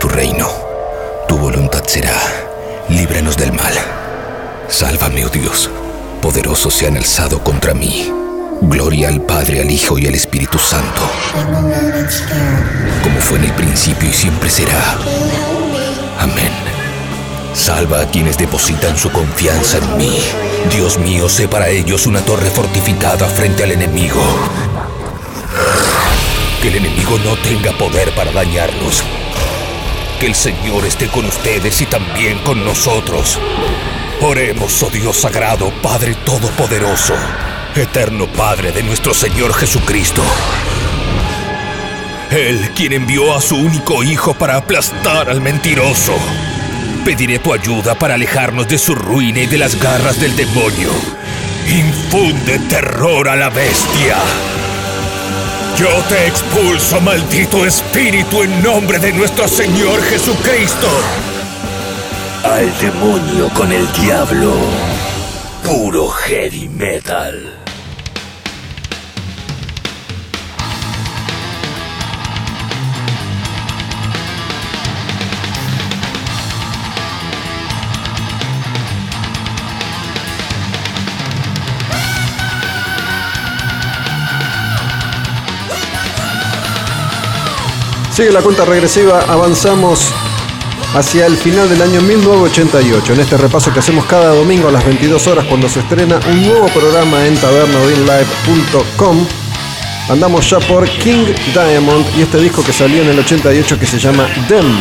tu reino, tu voluntad será. Líbranos del mal. Sálvame, oh Dios. Poderosos se han alzado contra mí. Gloria al Padre, al Hijo y al Espíritu Santo. Como fue en el principio y siempre será. Amén. Salva a quienes depositan su confianza en mí. Dios mío, sé para ellos una torre fortificada frente al enemigo. Que el enemigo no tenga poder para dañarlos. Que el Señor esté con ustedes y también con nosotros. Oremos, oh Dios sagrado, Padre Todopoderoso, eterno Padre de nuestro Señor Jesucristo. Él quien envió a su único Hijo para aplastar al mentiroso. Pediré tu ayuda para alejarnos de su ruina y de las garras del demonio. Infunde terror a la bestia. Yo te expulso, maldito espíritu, en nombre de nuestro Señor Jesucristo. Al demonio con el diablo. Puro heavy metal. Sigue la cuenta regresiva, avanzamos hacia el final del año 1988. En este repaso que hacemos cada domingo a las 22 horas cuando se estrena un nuevo programa en tabernodinlive.com. Andamos ya por King Diamond y este disco que salió en el 88 que se llama Dem.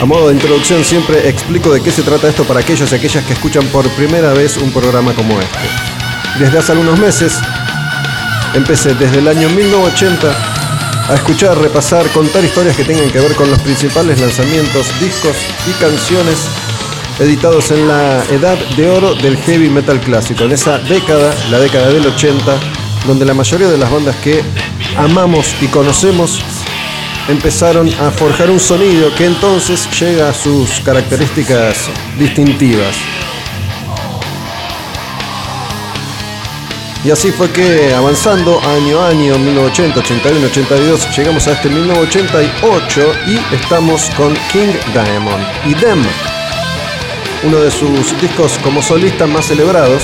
A modo de introducción siempre explico de qué se trata esto para aquellos y aquellas que escuchan por primera vez un programa como este. Desde hace algunos meses empecé desde el año 1980 a escuchar, repasar, contar historias que tengan que ver con los principales lanzamientos, discos y canciones editados en la edad de oro del heavy metal clásico, en esa década, la década del 80, donde la mayoría de las bandas que amamos y conocemos empezaron a forjar un sonido que entonces llega a sus características distintivas. Y así fue que avanzando año a año, 1980, 81, 82, llegamos a este 1988 y estamos con King Diamond y Dem, uno de sus discos como solista más celebrados.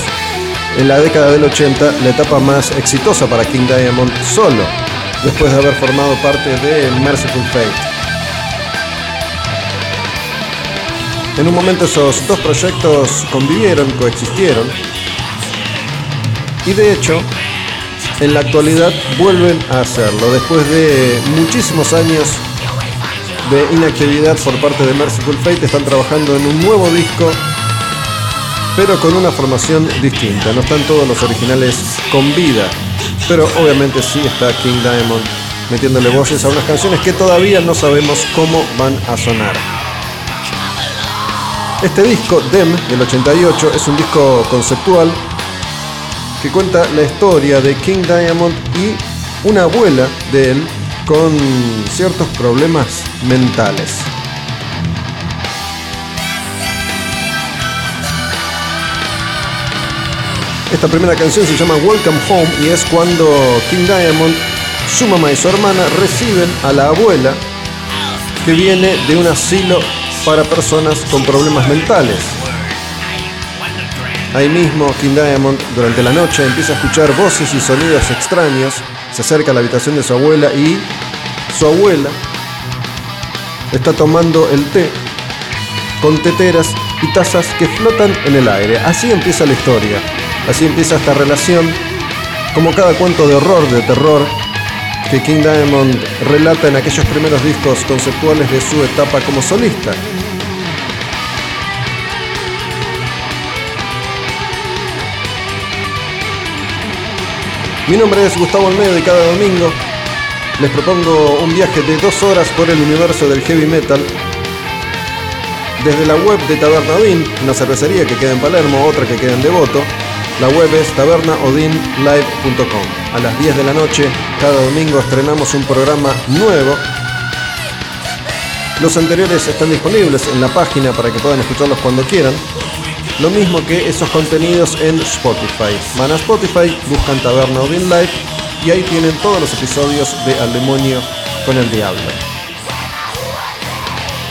En la década del 80, la etapa más exitosa para King Diamond solo, después de haber formado parte de Merciful Fate. En un momento esos dos proyectos convivieron, coexistieron, y de hecho, en la actualidad vuelven a hacerlo. Después de muchísimos años de inactividad por parte de Merciful Fate, están trabajando en un nuevo disco, pero con una formación distinta. No están todos los originales con vida, pero obviamente sí está King Diamond metiéndole voces a unas canciones que todavía no sabemos cómo van a sonar. Este disco, Dem, del 88, es un disco conceptual que cuenta la historia de King Diamond y una abuela de él con ciertos problemas mentales. Esta primera canción se llama Welcome Home y es cuando King Diamond, su mamá y su hermana reciben a la abuela que viene de un asilo para personas con problemas mentales. Ahí mismo, King Diamond, durante la noche, empieza a escuchar voces y sonidos extraños. Se acerca a la habitación de su abuela y su abuela está tomando el té con teteras y tazas que flotan en el aire. Así empieza la historia. Así empieza esta relación, como cada cuento de horror, de terror, que King Diamond relata en aquellos primeros discos conceptuales de su etapa como solista. Mi nombre es Gustavo Olmedo y cada domingo les propongo un viaje de dos horas por el universo del heavy metal. Desde la web de Taberna Odin, una cervecería que queda en Palermo, otra que queda en Devoto. La web es tabernaodinlive.com. A las 10 de la noche, cada domingo estrenamos un programa nuevo. Los anteriores están disponibles en la página para que puedan escucharlos cuando quieran. Lo mismo que esos contenidos en Spotify. Van a Spotify, buscan Taberna Odin Live y ahí tienen todos los episodios de Al Demonio con el diablo.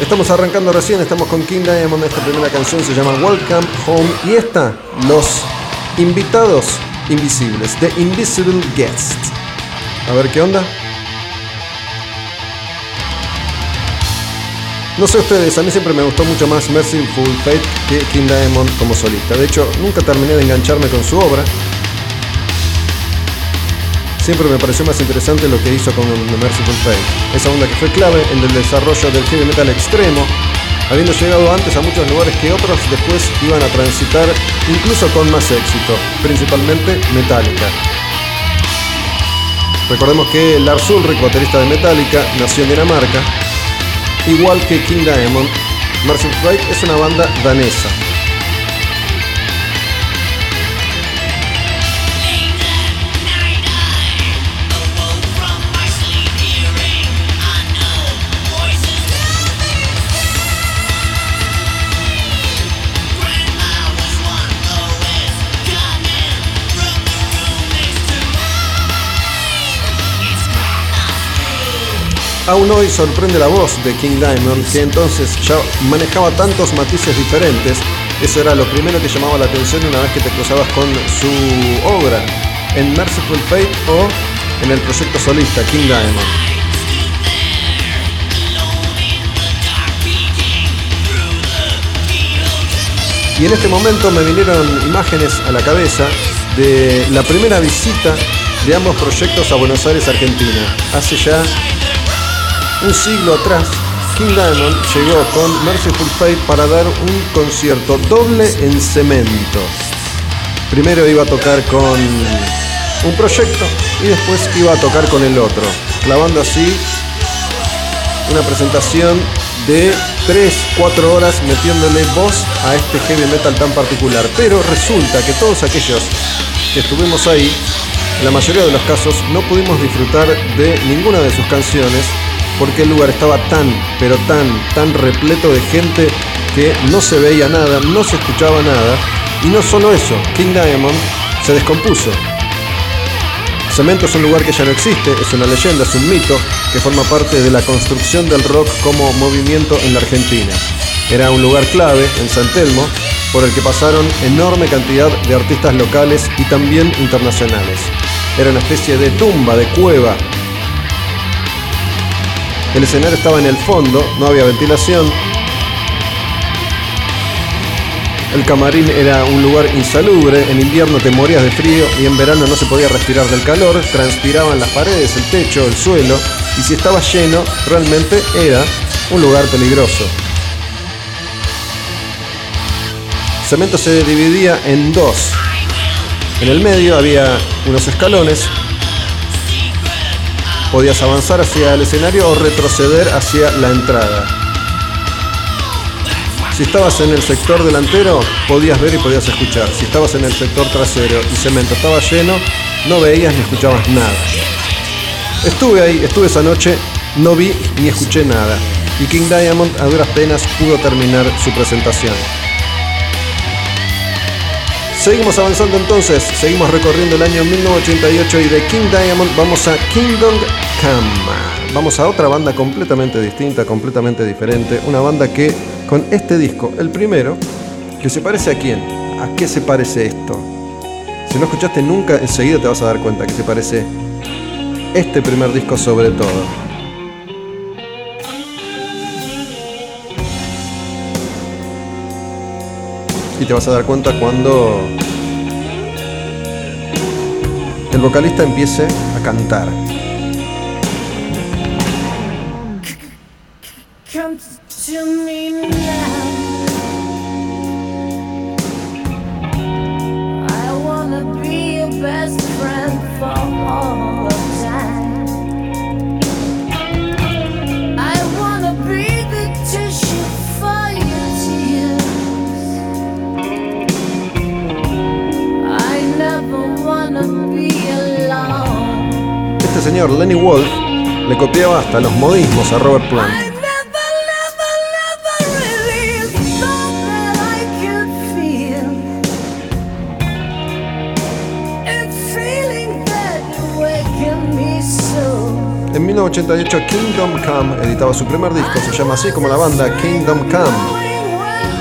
Estamos arrancando recién, estamos con King Diamond, esta primera canción se llama Welcome Home y esta, los invitados invisibles, The Invisible Guest. A ver qué onda. No sé ustedes, a mí siempre me gustó mucho más Merciful Fate que King Diamond como solista. De hecho, nunca terminé de engancharme con su obra. Siempre me pareció más interesante lo que hizo con Merciful Fate. Esa onda que fue clave en el desarrollo del heavy metal extremo, habiendo llegado antes a muchos lugares que otros después iban a transitar, incluso con más éxito, principalmente Metallica. Recordemos que Lars Ulrich, baterista de Metallica, nació en Dinamarca igual que King Diamond, Merciful Fate es una banda danesa. Aún hoy sorprende la voz de King Diamond, que entonces ya manejaba tantos matices diferentes. Eso era lo primero que llamaba la atención una vez que te cruzabas con su obra, en Merciful Fate o en el proyecto solista King Diamond. Y en este momento me vinieron imágenes a la cabeza de la primera visita de ambos proyectos a Buenos Aires, Argentina, hace ya un siglo atrás, King Diamond llegó con Merciful Fate para dar un concierto doble en cemento. Primero iba a tocar con un proyecto y después iba a tocar con el otro, clavando así una presentación de 3-4 horas metiéndole voz a este heavy metal tan particular. Pero resulta que todos aquellos que estuvimos ahí, en la mayoría de los casos, no pudimos disfrutar de ninguna de sus canciones porque el lugar estaba tan, pero tan, tan repleto de gente que no se veía nada, no se escuchaba nada. Y no solo eso, King Diamond se descompuso. Cemento es un lugar que ya no existe, es una leyenda, es un mito que forma parte de la construcción del rock como movimiento en la Argentina. Era un lugar clave en San Telmo por el que pasaron enorme cantidad de artistas locales y también internacionales. Era una especie de tumba, de cueva, el escenario estaba en el fondo, no había ventilación. El camarín era un lugar insalubre, en invierno te morías de frío y en verano no se podía respirar del calor, transpiraban las paredes, el techo, el suelo, y si estaba lleno, realmente era un lugar peligroso. Cemento se dividía en dos. En el medio había unos escalones Podías avanzar hacia el escenario o retroceder hacia la entrada. Si estabas en el sector delantero, podías ver y podías escuchar. Si estabas en el sector trasero y cemento estaba lleno, no veías ni escuchabas nada. Estuve ahí, estuve esa noche, no vi ni escuché nada. Y King Diamond a duras penas pudo terminar su presentación. Seguimos avanzando entonces, seguimos recorriendo el año 1988 y de King Diamond vamos a Kingdom Come. Vamos a otra banda completamente distinta, completamente diferente. Una banda que con este disco, el primero, que se parece a quién? ¿A qué se parece esto? Si no escuchaste nunca, enseguida te vas a dar cuenta que se parece este primer disco sobre todo. Y te vas a dar cuenta cuando el vocalista empiece a cantar. Hasta los modismos a Robert Plant. En 1988 Kingdom Come editaba su primer disco, se llama así como la banda Kingdom Come.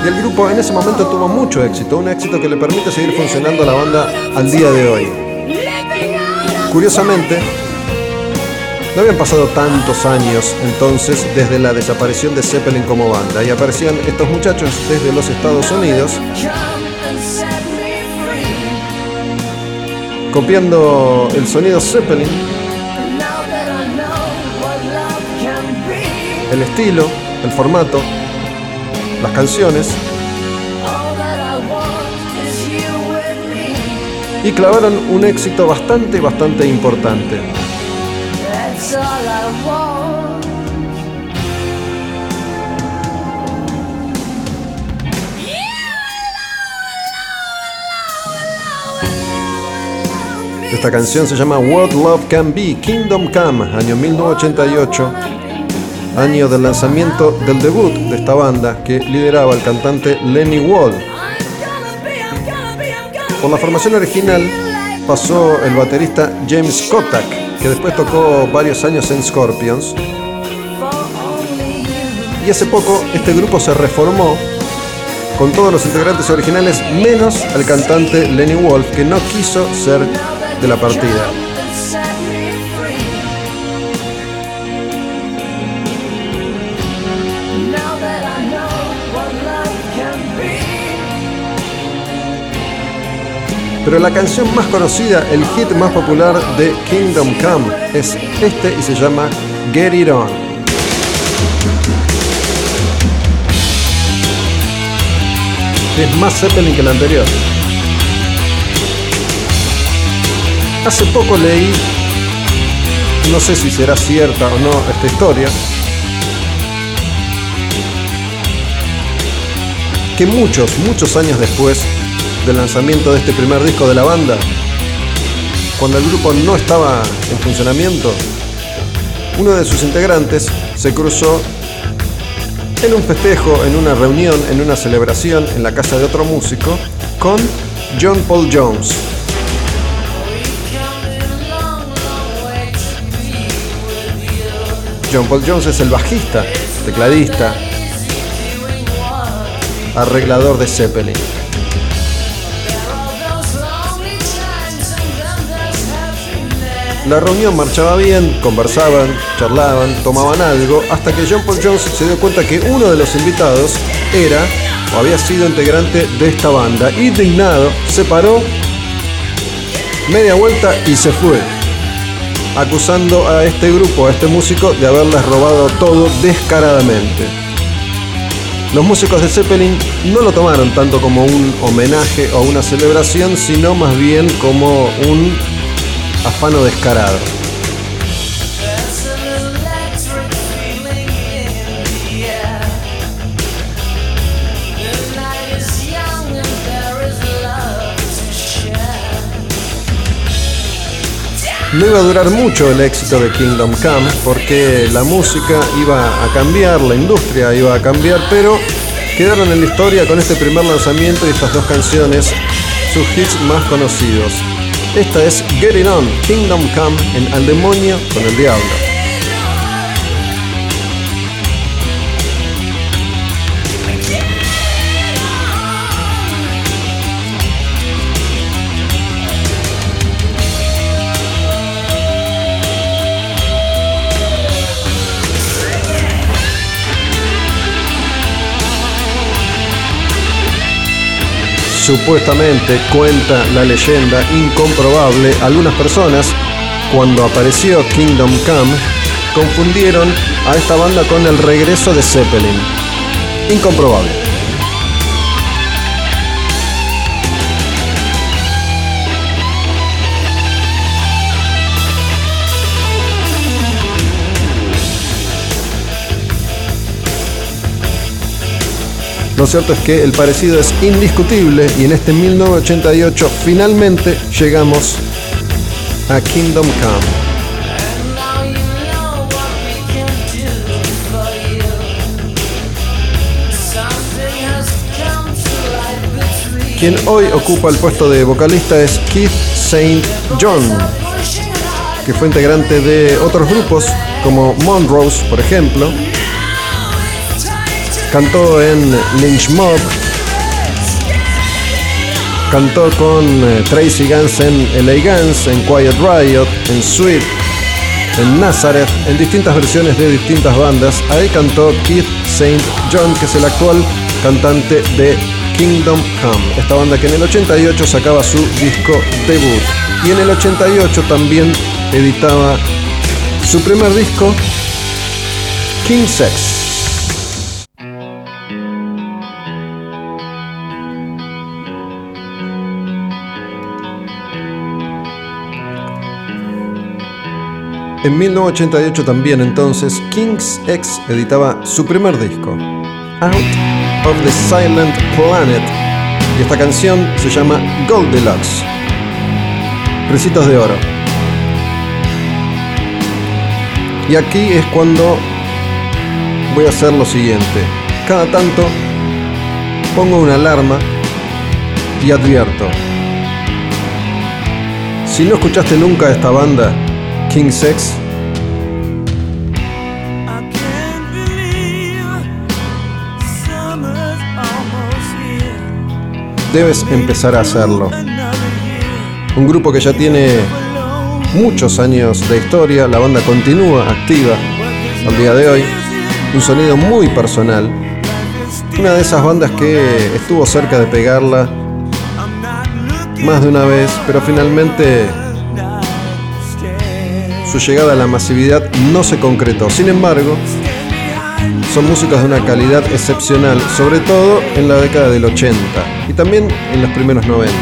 Y el grupo en ese momento tuvo mucho éxito, un éxito que le permite seguir funcionando a la banda al día de hoy. Curiosamente, no habían pasado tantos años entonces desde la desaparición de Zeppelin como banda y aparecían estos muchachos desde los Estados Unidos copiando el sonido Zeppelin, el estilo, el formato, las canciones y clavaron un éxito bastante, bastante importante. Esta canción se llama What Love Can Be, Kingdom Come, año 1988, año del lanzamiento del debut de esta banda que lideraba el cantante Lenny Wall. Por la formación original pasó el baterista James Kotak, que después tocó varios años en Scorpions. Y hace poco este grupo se reformó con todos los integrantes originales menos al cantante Lenny Wolf, que no quiso ser la partida. Pero la canción más conocida, el hit más popular de Kingdom Come, es este y se llama Get It On. Es más Zeppelin que el anterior. Hace poco leí, no sé si será cierta o no esta historia, que muchos, muchos años después del lanzamiento de este primer disco de la banda, cuando el grupo no estaba en funcionamiento, uno de sus integrantes se cruzó en un festejo, en una reunión, en una celebración en la casa de otro músico con John Paul Jones. John Paul Jones es el bajista, tecladista, arreglador de Zeppelin. La reunión marchaba bien, conversaban, charlaban, tomaban algo, hasta que John Paul Jones se dio cuenta que uno de los invitados era o había sido integrante de esta banda. Indignado, se paró, media vuelta y se fue acusando a este grupo, a este músico, de haberles robado todo descaradamente. Los músicos de Zeppelin no lo tomaron tanto como un homenaje o una celebración, sino más bien como un afano descarado. No iba a durar mucho el éxito de Kingdom Come porque la música iba a cambiar, la industria iba a cambiar, pero quedaron en la historia con este primer lanzamiento y estas dos canciones, sus hits más conocidos. Esta es Get On, Kingdom Come en Al Demonio con el Diablo. Supuestamente cuenta la leyenda incomprobable, algunas personas, cuando apareció Kingdom Come, confundieron a esta banda con el regreso de Zeppelin. Incomprobable. Lo cierto es que el parecido es indiscutible y en este 1988 finalmente llegamos a Kingdom Come. Quien hoy ocupa el puesto de vocalista es Keith St. John. que fue integrante de otros grupos como Monrose, por ejemplo. Cantó en Lynch Mob. Cantó con eh, Tracy Guns en LA Guns, en Quiet Riot, en Sweet, en Nazareth, en distintas versiones de distintas bandas. Ahí cantó Keith St. John, que es el actual cantante de Kingdom Come, esta banda que en el 88 sacaba su disco debut. Y en el 88 también editaba su primer disco, King Sex. En 1988 también entonces King's X editaba su primer disco, Out of the Silent Planet, y esta canción se llama Goldilocks, Recitos de Oro. Y aquí es cuando voy a hacer lo siguiente. Cada tanto pongo una alarma y advierto. Si no escuchaste nunca esta banda, King Sex, debes empezar a hacerlo. Un grupo que ya tiene muchos años de historia, la banda continúa activa al día de hoy, un sonido muy personal, una de esas bandas que estuvo cerca de pegarla más de una vez, pero finalmente su llegada a la masividad no se concretó. Sin embargo, son músicos de una calidad excepcional, sobre todo en la década del 80 y también en los primeros 90.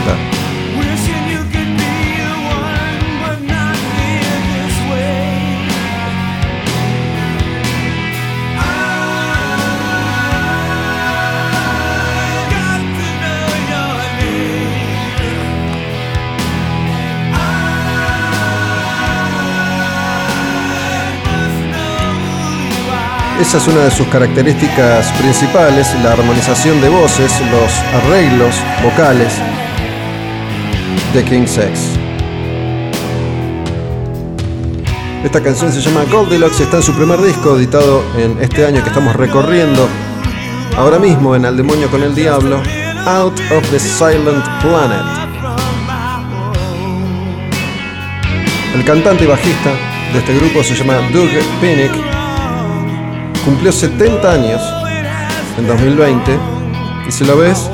Esa es una de sus características principales, la armonización de voces, los arreglos vocales de King Sex. Esta canción se llama Goldilocks y está en su primer disco editado en este año que estamos recorriendo ahora mismo en Al Demonio con el Diablo, Out of the Silent Planet. El cantante y bajista de este grupo se llama Doug Pinnick cumplió 70 años en 2020 y si lo ves,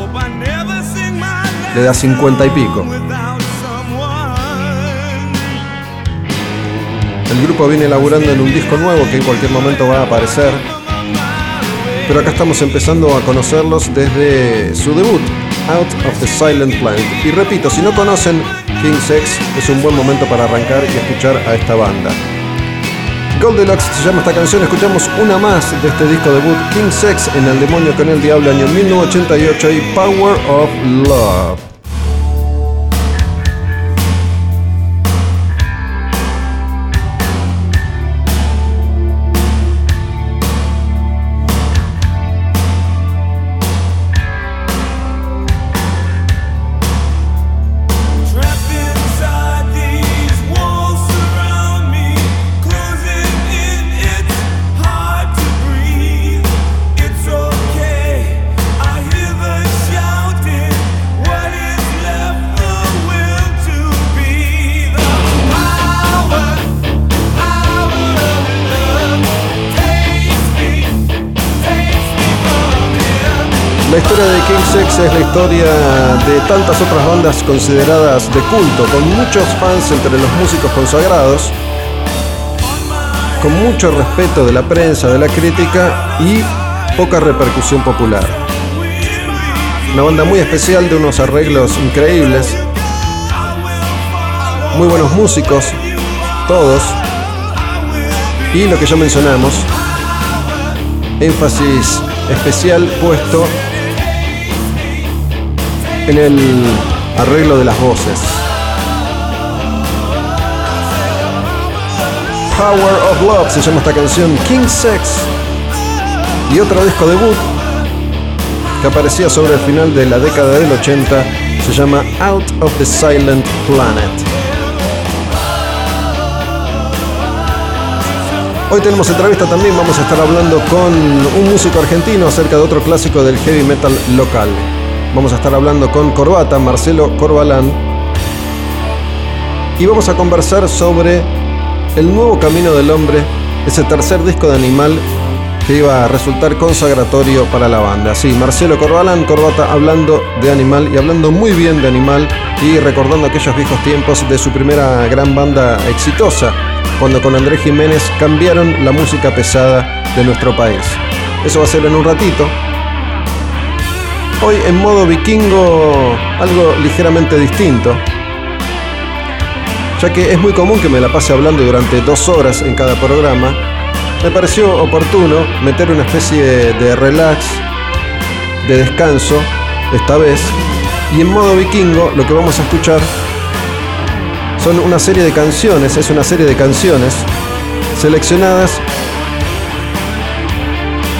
le da 50 y pico. El grupo viene elaborando en un disco nuevo que en cualquier momento va a aparecer, pero acá estamos empezando a conocerlos desde su debut, Out of the Silent Planet. Y repito, si no conocen King Sex, es un buen momento para arrancar y escuchar a esta banda. Goldilocks se llama esta canción, escuchamos una más de este disco debut, King Sex en El Demonio con el Diablo, año 1988 y Power of Love. Historia de tantas otras bandas consideradas de culto, con muchos fans entre los músicos consagrados, con mucho respeto de la prensa, de la crítica y poca repercusión popular. Una banda muy especial de unos arreglos increíbles, muy buenos músicos, todos, y lo que ya mencionamos, énfasis especial puesto en el arreglo de las voces. Power of Love se llama esta canción King Sex y otro disco debut que aparecía sobre el final de la década del 80 se llama Out of the Silent Planet. Hoy tenemos entrevista también, vamos a estar hablando con un músico argentino acerca de otro clásico del heavy metal local. Vamos a estar hablando con Corbata, Marcelo Corbalán, y vamos a conversar sobre El nuevo camino del hombre, ese tercer disco de Animal que iba a resultar consagratorio para la banda. Sí, Marcelo Corbalán, Corbata, hablando de Animal y hablando muy bien de Animal y recordando aquellos viejos tiempos de su primera gran banda exitosa, cuando con Andrés Jiménez cambiaron la música pesada de nuestro país. Eso va a ser en un ratito. Hoy en modo vikingo algo ligeramente distinto, ya que es muy común que me la pase hablando durante dos horas en cada programa me pareció oportuno meter una especie de relax, de descanso, esta vez. Y en modo vikingo lo que vamos a escuchar son una serie de canciones, es una serie de canciones seleccionadas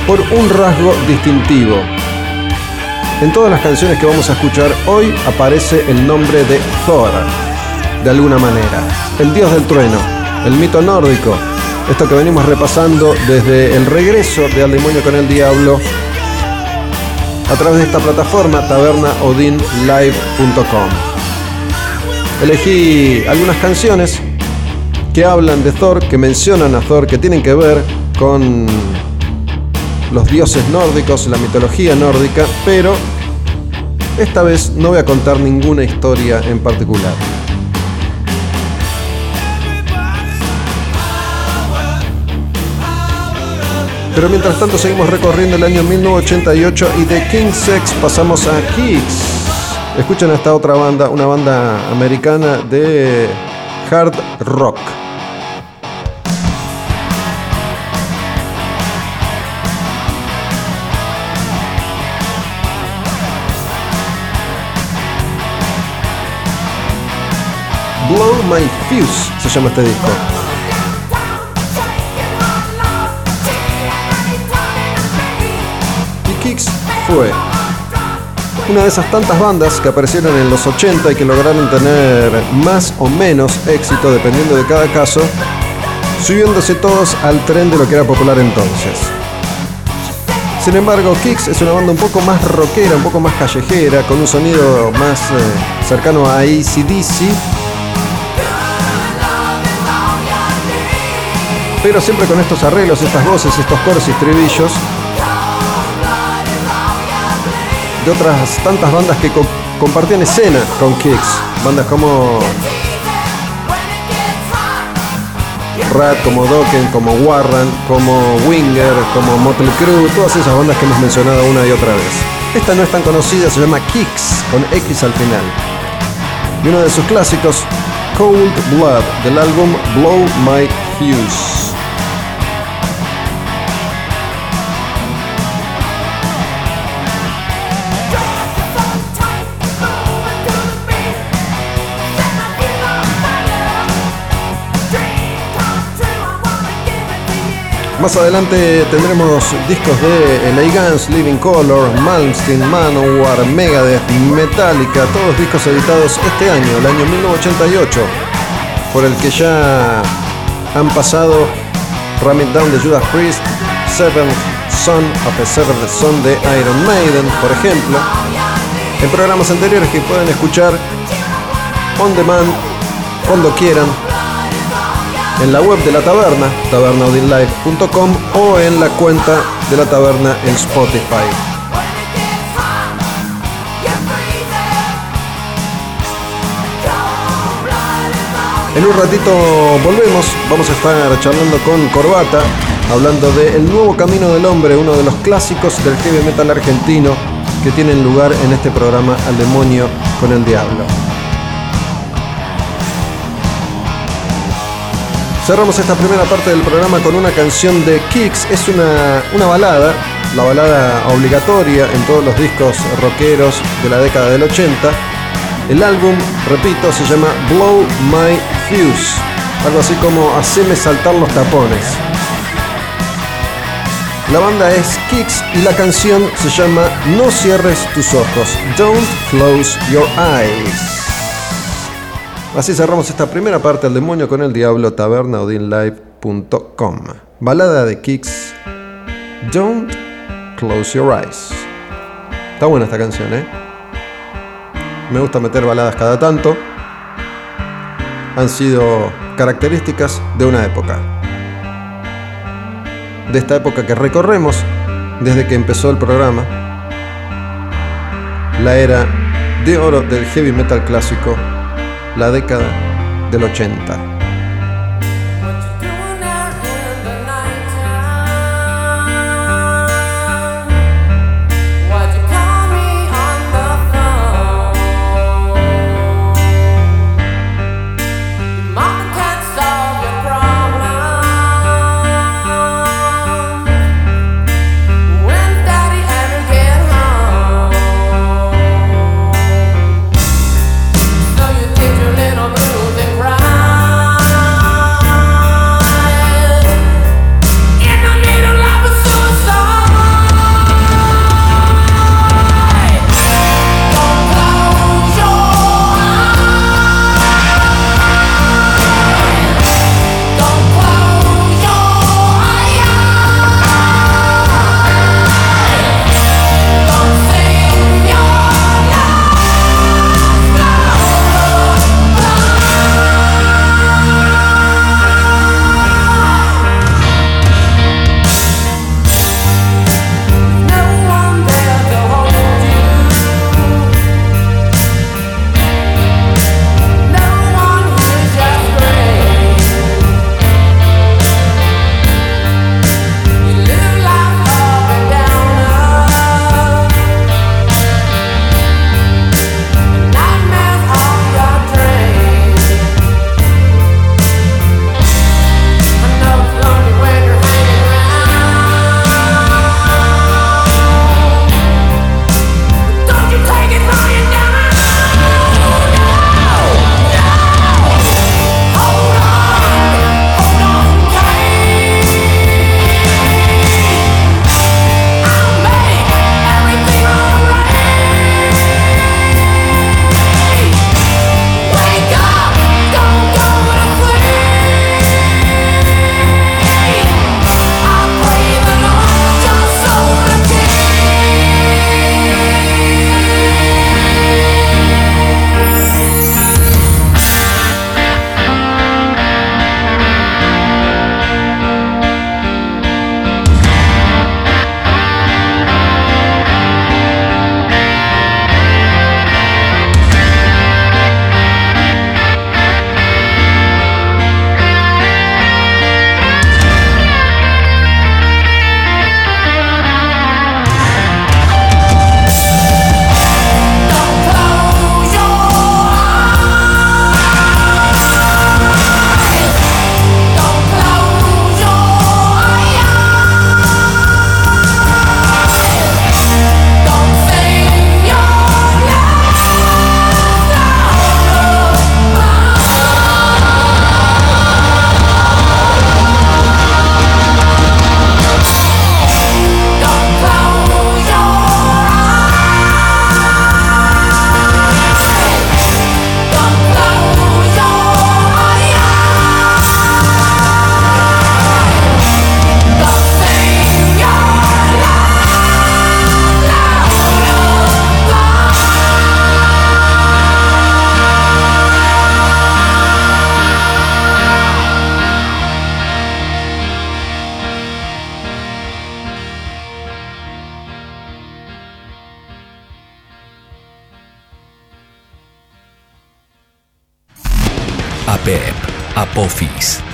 por un rasgo distintivo. En todas las canciones que vamos a escuchar hoy aparece el nombre de Thor, de alguna manera, el dios del trueno, el mito nórdico, esto que venimos repasando desde el regreso de Al Demonio con el Diablo a través de esta plataforma tabernaodinlive.com. Elegí algunas canciones que hablan de Thor, que mencionan a Thor, que tienen que ver con los dioses nórdicos, la mitología nórdica, pero esta vez no voy a contar ninguna historia en particular. Pero mientras tanto seguimos recorriendo el año 1988 y de King Sex pasamos a Kicks. Escuchen esta otra banda, una banda americana de hard rock. Blow My Fuse se llama este disco. fue una de esas tantas bandas que aparecieron en los 80 y que lograron tener más o menos éxito dependiendo de cada caso, subiéndose todos al tren de lo que era popular entonces. Sin embargo, Kicks es una banda un poco más rockera, un poco más callejera, con un sonido más eh, cercano a ACDC. Pero siempre con estos arreglos, estas voces, estos coros y estribillos de otras tantas bandas que compartían escena con Kicks. Bandas como Rat, como Dokken, como Warren, como Winger, como Motley Crue, todas esas bandas que hemos mencionado una y otra vez. Esta no es tan conocida, se llama Kicks, con X al final. Y uno de sus clásicos, Cold Blood, del álbum Blow My Fuse. Más adelante tendremos discos de LA Guns, Living Color, Malmsteen, Manowar, Megadeth, Metallica, todos discos editados este año, el año 1988, por el que ya han pasado Ram Down de Judas Priest, Seventh Son of a Seventh Son de Iron Maiden, por ejemplo, en programas anteriores que pueden escuchar on demand cuando quieran en la web de la taberna, tabernaudinlive.com o en la cuenta de la taberna en Spotify. En un ratito volvemos, vamos a estar charlando con Corbata, hablando de El Nuevo Camino del Hombre, uno de los clásicos del heavy metal argentino que tienen lugar en este programa Al Demonio con el Diablo. Cerramos esta primera parte del programa con una canción de Kicks. Es una, una balada, la balada obligatoria en todos los discos rockeros de la década del 80. El álbum, repito, se llama Blow My Fuse. Algo así como Haceme saltar los tapones. La banda es Kicks y la canción se llama No cierres tus ojos. Don't close your eyes. Así cerramos esta primera parte del demonio con el diablo tabernaudinlive.com. balada de Kicks, Don't Close Your Eyes. Está buena esta canción, ¿eh? Me gusta meter baladas cada tanto. Han sido características de una época. De esta época que recorremos desde que empezó el programa. La era de oro del heavy metal clásico, la década del 80.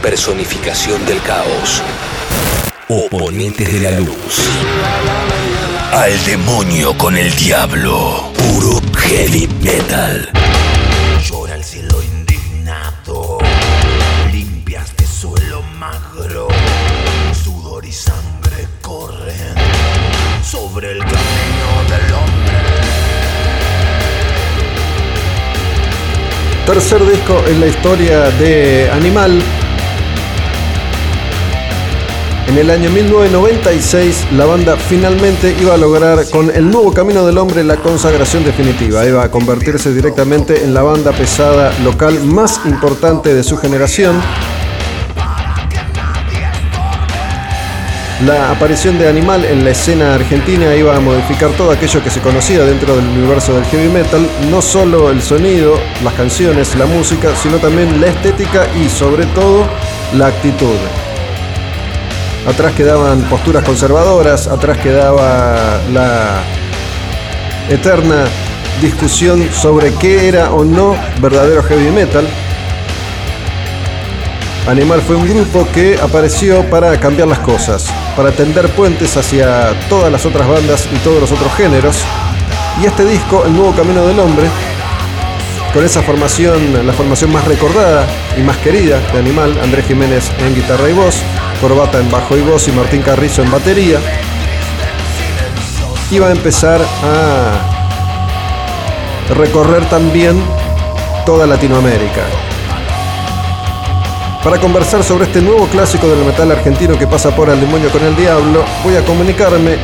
Personificación del caos, oponentes de la luz. Al demonio con el diablo, puro heavy metal. Llora el cielo indignado, limpias de suelo magro, sudor y sangre corren sobre el camino del hombre. Tercer disco en la historia de Animal, en el año 1996 la banda finalmente iba a lograr con el nuevo Camino del Hombre la consagración definitiva. Iba a convertirse directamente en la banda pesada local más importante de su generación. La aparición de Animal en la escena argentina iba a modificar todo aquello que se conocía dentro del universo del heavy metal, no solo el sonido, las canciones, la música, sino también la estética y sobre todo la actitud. Atrás quedaban posturas conservadoras, atrás quedaba la eterna discusión sobre qué era o no verdadero heavy metal. Animal fue un grupo que apareció para cambiar las cosas, para tender puentes hacia todas las otras bandas y todos los otros géneros. Y este disco, El Nuevo Camino del Hombre, con esa formación, la formación más recordada y más querida de Animal, Andrés Jiménez en guitarra y voz, Corbata en bajo y voz y Martín Carrizo en batería, iba a empezar a recorrer también toda Latinoamérica. Para conversar sobre este nuevo clásico del metal argentino que pasa por El demonio con el diablo, voy a comunicarme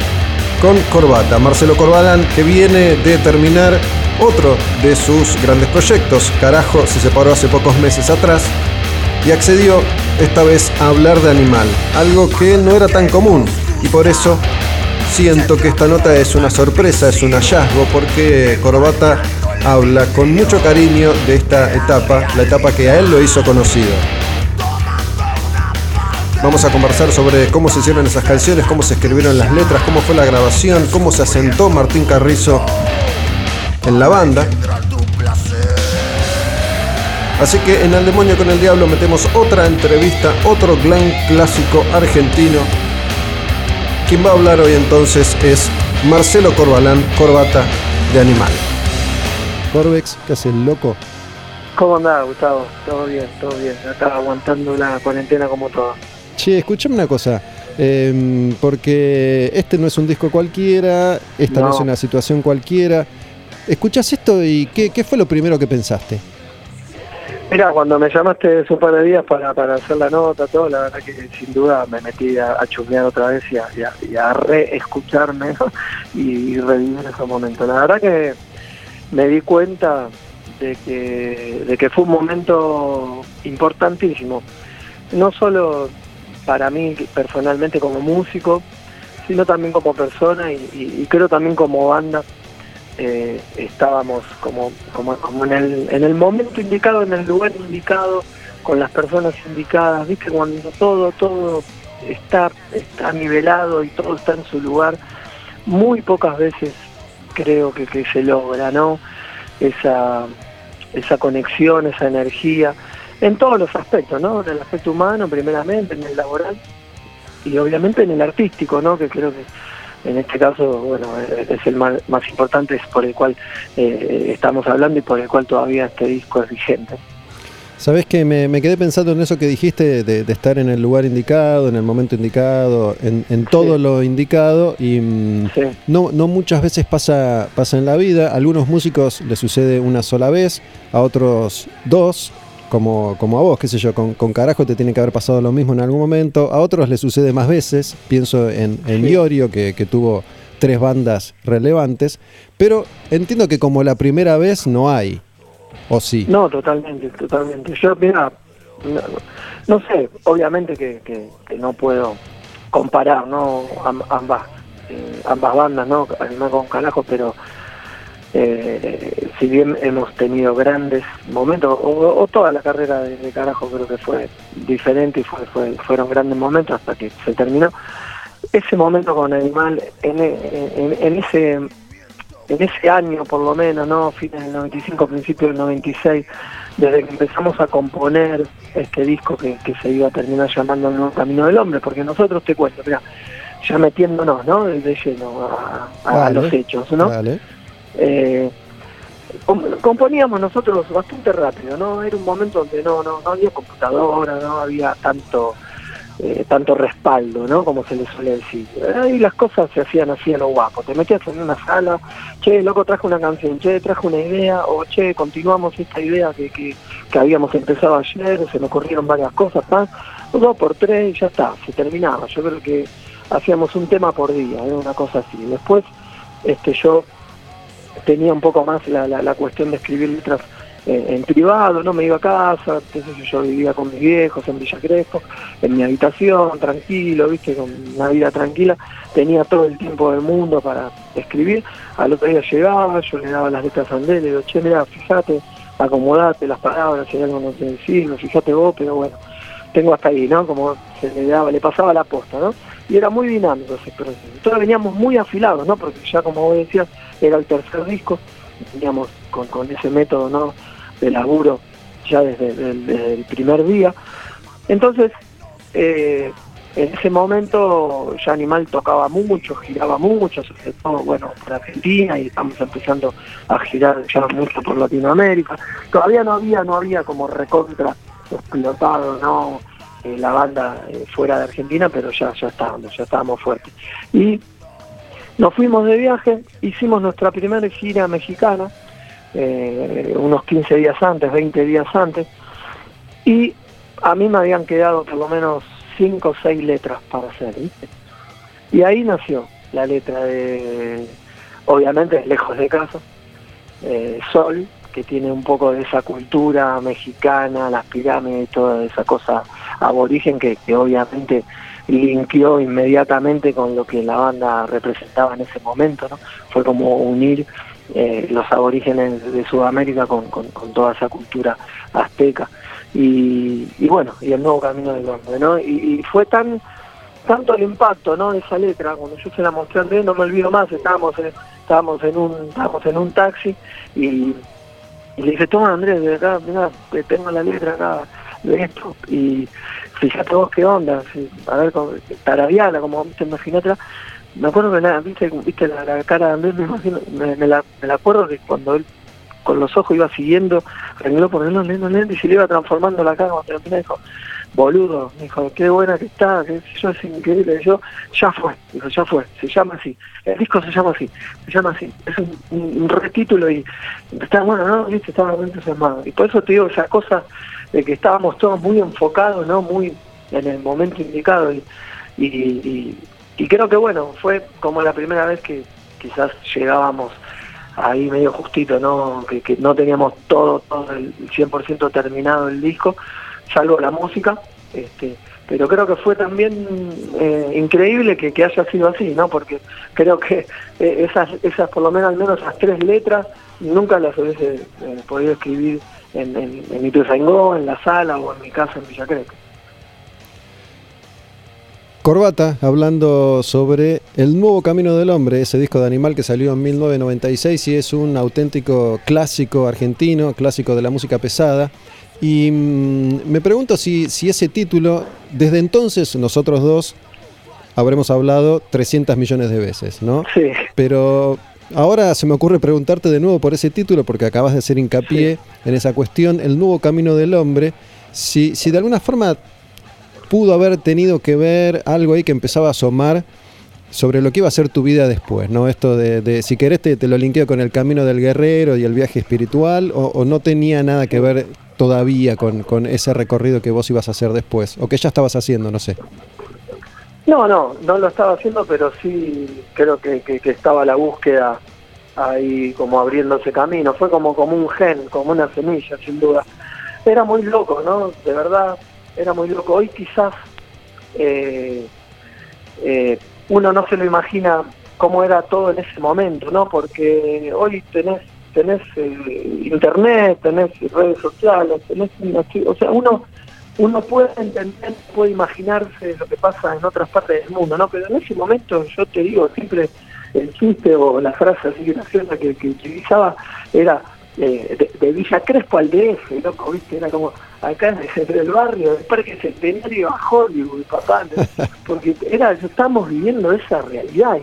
con Corbata, Marcelo Corbalán, que viene de terminar otro de sus grandes proyectos. Carajo se separó hace pocos meses atrás y accedió esta vez hablar de animal, algo que no era tan común y por eso siento que esta nota es una sorpresa, es un hallazgo, porque Corbata habla con mucho cariño de esta etapa, la etapa que a él lo hizo conocido. Vamos a conversar sobre cómo se hicieron esas canciones, cómo se escribieron las letras, cómo fue la grabación, cómo se asentó Martín Carrizo en la banda. Así que en El Demonio con el Diablo metemos otra entrevista, otro gran clásico argentino. Quien va a hablar hoy entonces es Marcelo Corbalán, corbata de animal. Corbex, ¿qué hace el loco? ¿Cómo andás, Gustavo? Todo bien, todo bien. Acá aguantando la cuarentena como todo. Che, escúchame una cosa. em, porque este no es un disco cualquiera, esta no, No. es una situación cualquiera. Escuchás esto y ¿qué, qué fue lo primero que pensaste? Mira, cuando me llamaste hace un par de días para, para hacer la nota, todo, la verdad que sin duda me metí a, a chusmear otra vez y a, y a, y reescucharme ¿no? y, revivir ese momento. La verdad que me di cuenta de que, de que fue un momento importantísimo, no solo para mí personalmente como músico, sino también como persona y, y- y creo también como banda. Eh, estábamos como, como, como en, el, en el momento indicado, en el lugar indicado, con las personas indicadas, viste, cuando todo, todo está, está nivelado y todo está en su lugar, muy pocas veces creo que, que se logra, ¿no? Esa, esa conexión, esa energía, en todos los aspectos, ¿no? En el aspecto humano, primeramente, en el laboral y obviamente en el artístico, ¿no? Que creo que en este caso, bueno, es el más, más importante, es por el cual eh, estamos hablando y por el cual todavía este disco es vigente. Sabés que me, me quedé pensando en eso que dijiste de, de estar en el lugar indicado, en el momento indicado, en, en todo Sí. lo indicado y mm, Sí. no, no muchas veces pasa, pasa en la vida. A algunos músicos les sucede una sola vez, a otros dos, como, como a vos, qué sé yo, con, con carajo te tiene que haber pasado lo mismo en algún momento. A otros les sucede más veces, pienso en, en Sí. Iorio, que, que tuvo tres bandas relevantes, pero entiendo que como la primera vez no hay, ¿o sí? No, totalmente, totalmente. Yo, mira, no, no sé, obviamente que, que- que no puedo comparar, ¿no? Am- ambas, eh, ambas bandas, ¿no? Animal con carajo, pero eh, si bien hemos tenido grandes momentos, o, o toda la carrera de, de carajo creo que fue diferente y fue, fue- fueron grandes momentos hasta que se terminó. Ese momento con Animal, en, en- en ese en ese año por lo menos, ¿no? Fines del 95, principios del 96, desde que empezamos a componer este disco que, que se iba a terminar llamando El Nuevo Camino del Hombre, porque nosotros te cuento, mira, ya metiéndonos, ¿no? De lleno a, a- a Vale. los hechos, ¿no? Eh, com- componíamos nosotros bastante rápido, ¿no? Era un momento donde no, no, no había computadora, no había tanto eh, tanto respaldo, ¿no? Como se le suele decir. Ahí las cosas se hacían así a lo guapo. Te metías en una sala, che, loco, traje una canción, che, traje una idea, o che, continuamos esta idea que, que, que habíamos empezado ayer, se me ocurrieron varias cosas, más, dos por tres y ya está, se terminaba. Yo creo que hacíamos un tema por día, era una cosa así. Después, este, yo tenía un poco más la, la, la cuestión de escribir letras eh, en privado, no me iba a casa, entonces yo vivía con mis viejos en Villa Crespo, en mi habitación, tranquilo, viste, con una vida tranquila, tenía todo el tiempo del mundo para escribir, al otro día llegaba, yo le daba las letras a Andrés, le digo, che, mira, fíjate, acomodate las palabras, si algo no te decir, fíjate vos, pero bueno, tengo hasta ahí, ¿no? Como se le daba, le pasaba la posta, ¿no? Y era muy dinámico ese proceso. Entonces veníamos muy afilados, ¿no? Porque ya como vos decías, era el tercer disco, veníamos con, con ese método, ¿no? De laburo ya desde, el primer día. Entonces, eh, en ese momento ya Animal tocaba mucho, giraba mucho, sobre todo, bueno, por Argentina y estamos empezando a girar ya mucho por Latinoamérica. Todavía no había, no había como recontra explotado, ¿no? Eh, la banda eh, fuera de Argentina, pero ya, ya estábamos, ya estábamos fuertes. Y nos fuimos de viaje, hicimos nuestra primera gira mexicana, eh, unos 15 días antes, 20 días antes, y a mí me habían quedado por lo menos 5 o 6 letras para hacer, Y ahí nació la letra de, obviamente, Lejos de Casa, Sol, que tiene un poco de esa cultura mexicana, las pirámides toda esa cosa aborigen que, obviamente linkeó inmediatamente con lo que la banda representaba en ese momento, ¿no? Fue como unir eh, los aborígenes de Sudamérica con, toda esa cultura azteca. Y, bueno, y el nuevo camino del hombre, ¿no? Y, fue tan tanto el impacto, ¿no? Esa letra, cuando yo se la mostré Andrés, no me olvido más, estábamos en, estábamos en un estábamos en un taxi y y le dije, toma Andrés, de acá, mira, tengo la letra acá de esto. Y fíjate vos qué onda, a ver, tarabiala, como viste, imaginate. Me acuerdo que la, viste, viste la, cara de Andrés, me imagino, me, la, me la acuerdo que cuando él con los ojos iba siguiendo, rengló por el lento, lento, y se le iba transformando la cara cuando terminó, dijo, boludo, dijo, qué buena que está, que yo es increíble, yo, ya fue, dijo, ya fue, se llama así, el disco se llama así, se llama así, es un, retítulo y está bueno, ¿no? Viste, estaba muy entusiasmado. Y por eso te digo esa cosa de que estábamos todos muy enfocados, ¿no? Muy en el momento indicado y, y, y creo que bueno, fue como la primera vez que quizás llegábamos ahí medio justito, ¿no? Que, que no teníamos todo, todo el 100% terminado el disco, salvo la música, este, pero creo que fue también eh, increíble que, haya sido así, ¿no? Porque creo que eh, esas, esas, por lo menos al menos esas tres letras, nunca las hubiese eh, podido escribir en, en, en en la sala o en mi casa en Villa Creca. Corbata, hablando sobre El Nuevo Camino del Hombre, ese disco de Animal que salió en 1996 y es un auténtico clásico argentino, clásico de la música pesada. Y mm, me pregunto si, si ese título, desde entonces nosotros dos habremos hablado 300 millones de veces, ¿no? Sí. Pero ahora se me ocurre preguntarte de nuevo por ese título, porque acabas de hacer hincapié en esa cuestión, El Nuevo Camino del Hombre, si, si de alguna forma pudo haber tenido que ver algo ahí que empezaba a asomar sobre lo que iba a ser tu vida después, ¿no? Esto de, si querés te, lo linkeo con el camino del guerrero y el viaje espiritual, o, no tenía nada que ver todavía con, ese recorrido que vos ibas a hacer después, o que ya estabas haciendo, no sé. No, no, no lo estaba haciendo, pero sí creo que, estaba la búsqueda ahí como abriéndose camino. Fue como, como un gen, como una semilla, sin duda. Era muy loco, ¿no? De verdad, era muy loco. Hoy quizás eh, eh, uno no se lo imagina cómo era todo en ese momento, ¿no? Porque hoy tenés tenés eh, internet, tenés redes sociales, tenés o sea, uno uno puede entender, puede imaginarse lo que pasa en otras partes del mundo, ¿no? Pero en ese momento yo te digo, siempre el chiste o la frase así graciosa que, que utilizaba era de, de, Villa Crespo al DF, loco, viste, era como acá en el barrio, del Parque Centenario a Hollywood, papá, porque era, estamos viviendo esa realidad,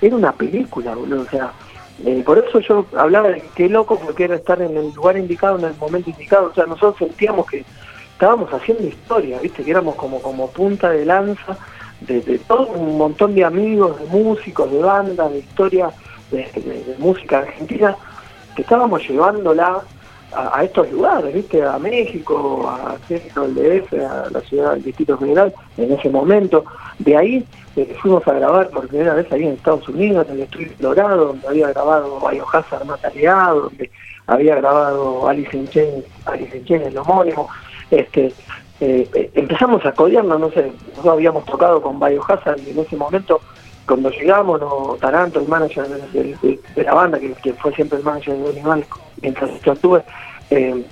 era una película, boludo, o sea, eh, por eso yo hablaba de qué loco porque era estar en el lugar indicado, en el momento indicado, o sea, nosotros sentíamos que estábamos haciendo historia, viste, que éramos como, como punta de lanza de, todo un montón de amigos, de músicos, de bandas, de historia, de música argentina, que estábamos llevándola a, estos lugares, ¿viste? A México, a Centro del DF, a la ciudad del Distrito Federal, en ese momento. De ahí eh, fuimos a grabar por primera vez ahí en Estados Unidos, en el estudio Dorado, donde había grabado Biohazard Mataleado, donde había grabado Alice in Chains, Alice in Chains, el homónimo, eh, empezamos a codearnos, no sé, nosotros habíamos tocado con Biohazard y en ese momento cuando llegamos, no, Taranto, el manager de, la banda, que, fue siempre el manager de Animal mientras yo estuve, eh,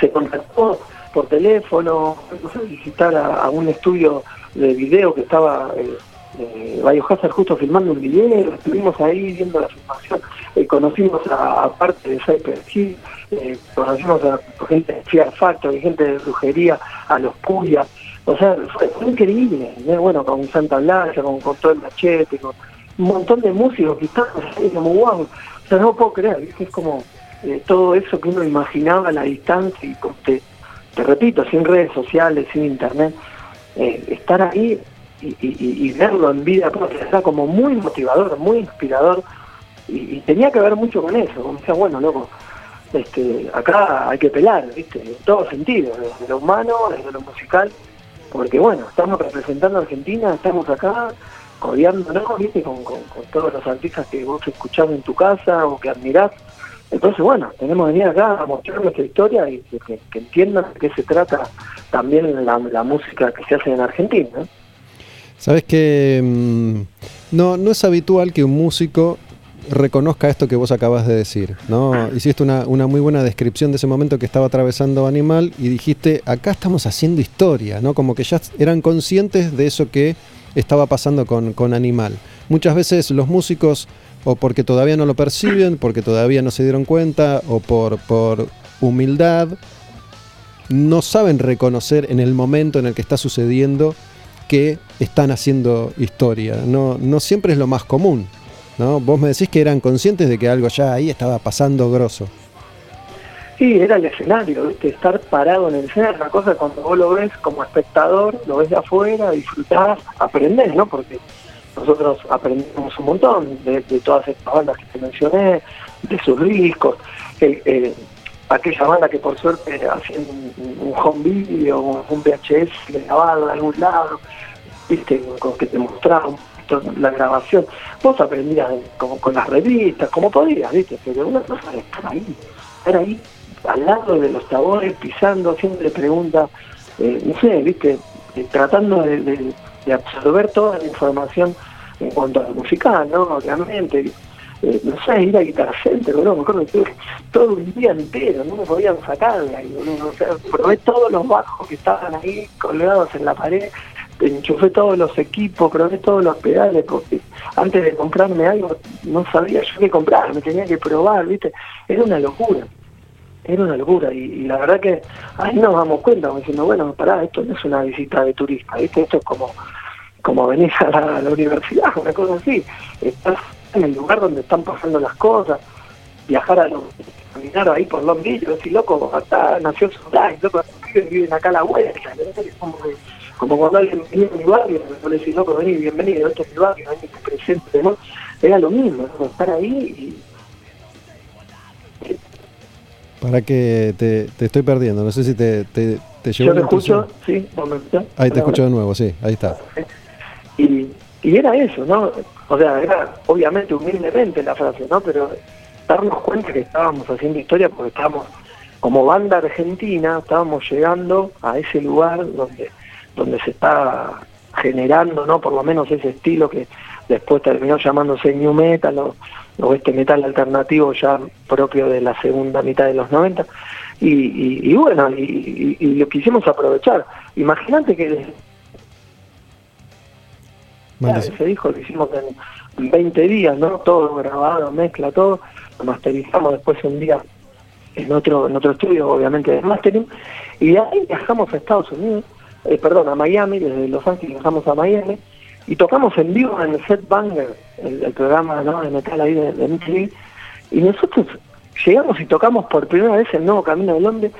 se contactó por teléfono, a visitar a, un estudio de video que estaba eh, eh, justo filmando un video, estuvimos ahí viendo la filmación, eh, conocimos a, parte de Cyper eh, conocimos a gente de Fear Factory, gente de brujería, a los Puyas, o sea, fue, increíble, bueno, con Santa Blanca, con, todo el machete, con un montón de músicos que estaban ahí como wow, o sea, no puedo creer, es como eh, todo eso que uno imaginaba a la distancia y te, te repito, sin redes sociales, sin internet, eh, estar ahí y, verlo en vida propia era como muy motivador, muy inspirador y, tenía que ver mucho con eso, como decía, bueno, loco, este, acá hay que pelar, ¿viste? En todo sentido, desde lo humano, desde lo musical, porque bueno, estamos representando a Argentina, estamos acá codeándonos, ¿viste? Con, todos los artistas que vos escuchás en tu casa o que admirás. Entonces, bueno, tenemos que venir acá a mostrar nuestra historia y que, entiendan de qué se trata también la, la música que se hace en Argentina. Sabes que mm, no, no es habitual que un músico reconozca esto que vos acabas de decir, ¿no? Hiciste una, muy buena descripción de ese momento que estaba atravesando Animal y dijiste, acá estamos haciendo historia, ¿no? Como que ya eran conscientes de eso que estaba pasando con, con Animal. Muchas veces los músicos, o porque todavía no lo perciben, porque todavía no se dieron cuenta, o por, por humildad, no saben reconocer en el momento en el que está sucediendo que están haciendo historia. No, no siempre es lo más común. ¿No? Vos me decís que eran conscientes de que algo ya ahí estaba pasando grosso. Sí, era el escenario, estar parado en el escenario, una cosa cuando vos lo ves como espectador, lo ves de afuera, disfrutás, aprendés, ¿no? Porque nosotros aprendimos un montón de, todas estas bandas que te mencioné, de sus discos, aquella banda que por suerte hacían un, home video, un VHS grabado de algún lado, viste, con que te mostraba la grabación. Vos aprendías como con las revistas, como podías, ¿viste? Pero una cosa es estar ahí, estar ahí, al lado de los sabores, pisando, siempre preguntas, eh, no sé, ¿viste? Eh, tratando de, absorber toda la información en cuanto a la musical, ¿no? Obviamente, eh, no sé, ir a Guitar Center, ¿no? me acuerdo que todo un día entero, no me podían sacar o sea, probé todos los bajos que estaban ahí colgados en la pared enchufé todos los equipos, probé todos los pedales, porque antes de comprarme algo no sabía yo qué comprar, me tenía que probar, ¿viste? Era una locura, era una locura, y, la verdad que ahí nos damos cuenta, diciendo, bueno, pará, esto no es una visita de turista, ¿viste? Esto es como, como venir a la, universidad, una cosa así, estás en el lugar donde están pasando las cosas, viajar a los caminar ahí por Long Beach, decir, loco, acá nació Solay, loco, viven acá la vuelta, es como cuando alguien venía a mi barrio, me le decía, loco, vení, bienvenido, esto es mi barrio, vení, presente, ¿no? Era lo mismo, estar ahí y... Para que te, te estoy perdiendo, no sé si te, te, te Yo te escucho, sí, Ahí te escucho de nuevo, sí, ahí está. Y, y era eso, ¿no? O sea, era obviamente humildemente la frase, ¿no? Pero darnos cuenta que estábamos haciendo historia porque estábamos, como banda argentina, estábamos llegando a ese lugar donde donde se está generando, ¿no? Por lo menos ese estilo que después terminó llamándose New Metal o, este metal alternativo ya propio de la segunda mitad de los 90. Y, bueno, y, lo quisimos aprovechar. Imagínate que se dijo, lo hicimos en 20 días, ¿no? Todo grabado, mezcla, todo. Lo masterizamos después un día en otro, en otro estudio, obviamente, de mastering. Y de ahí viajamos a Estados Unidos eh, perdón, a Miami, desde Los Ángeles viajamos a Miami, y tocamos en vivo en el Set Banger, el, programa de metal ahí de, MTV, y nosotros llegamos y tocamos por primera vez el nuevo Camino de Londres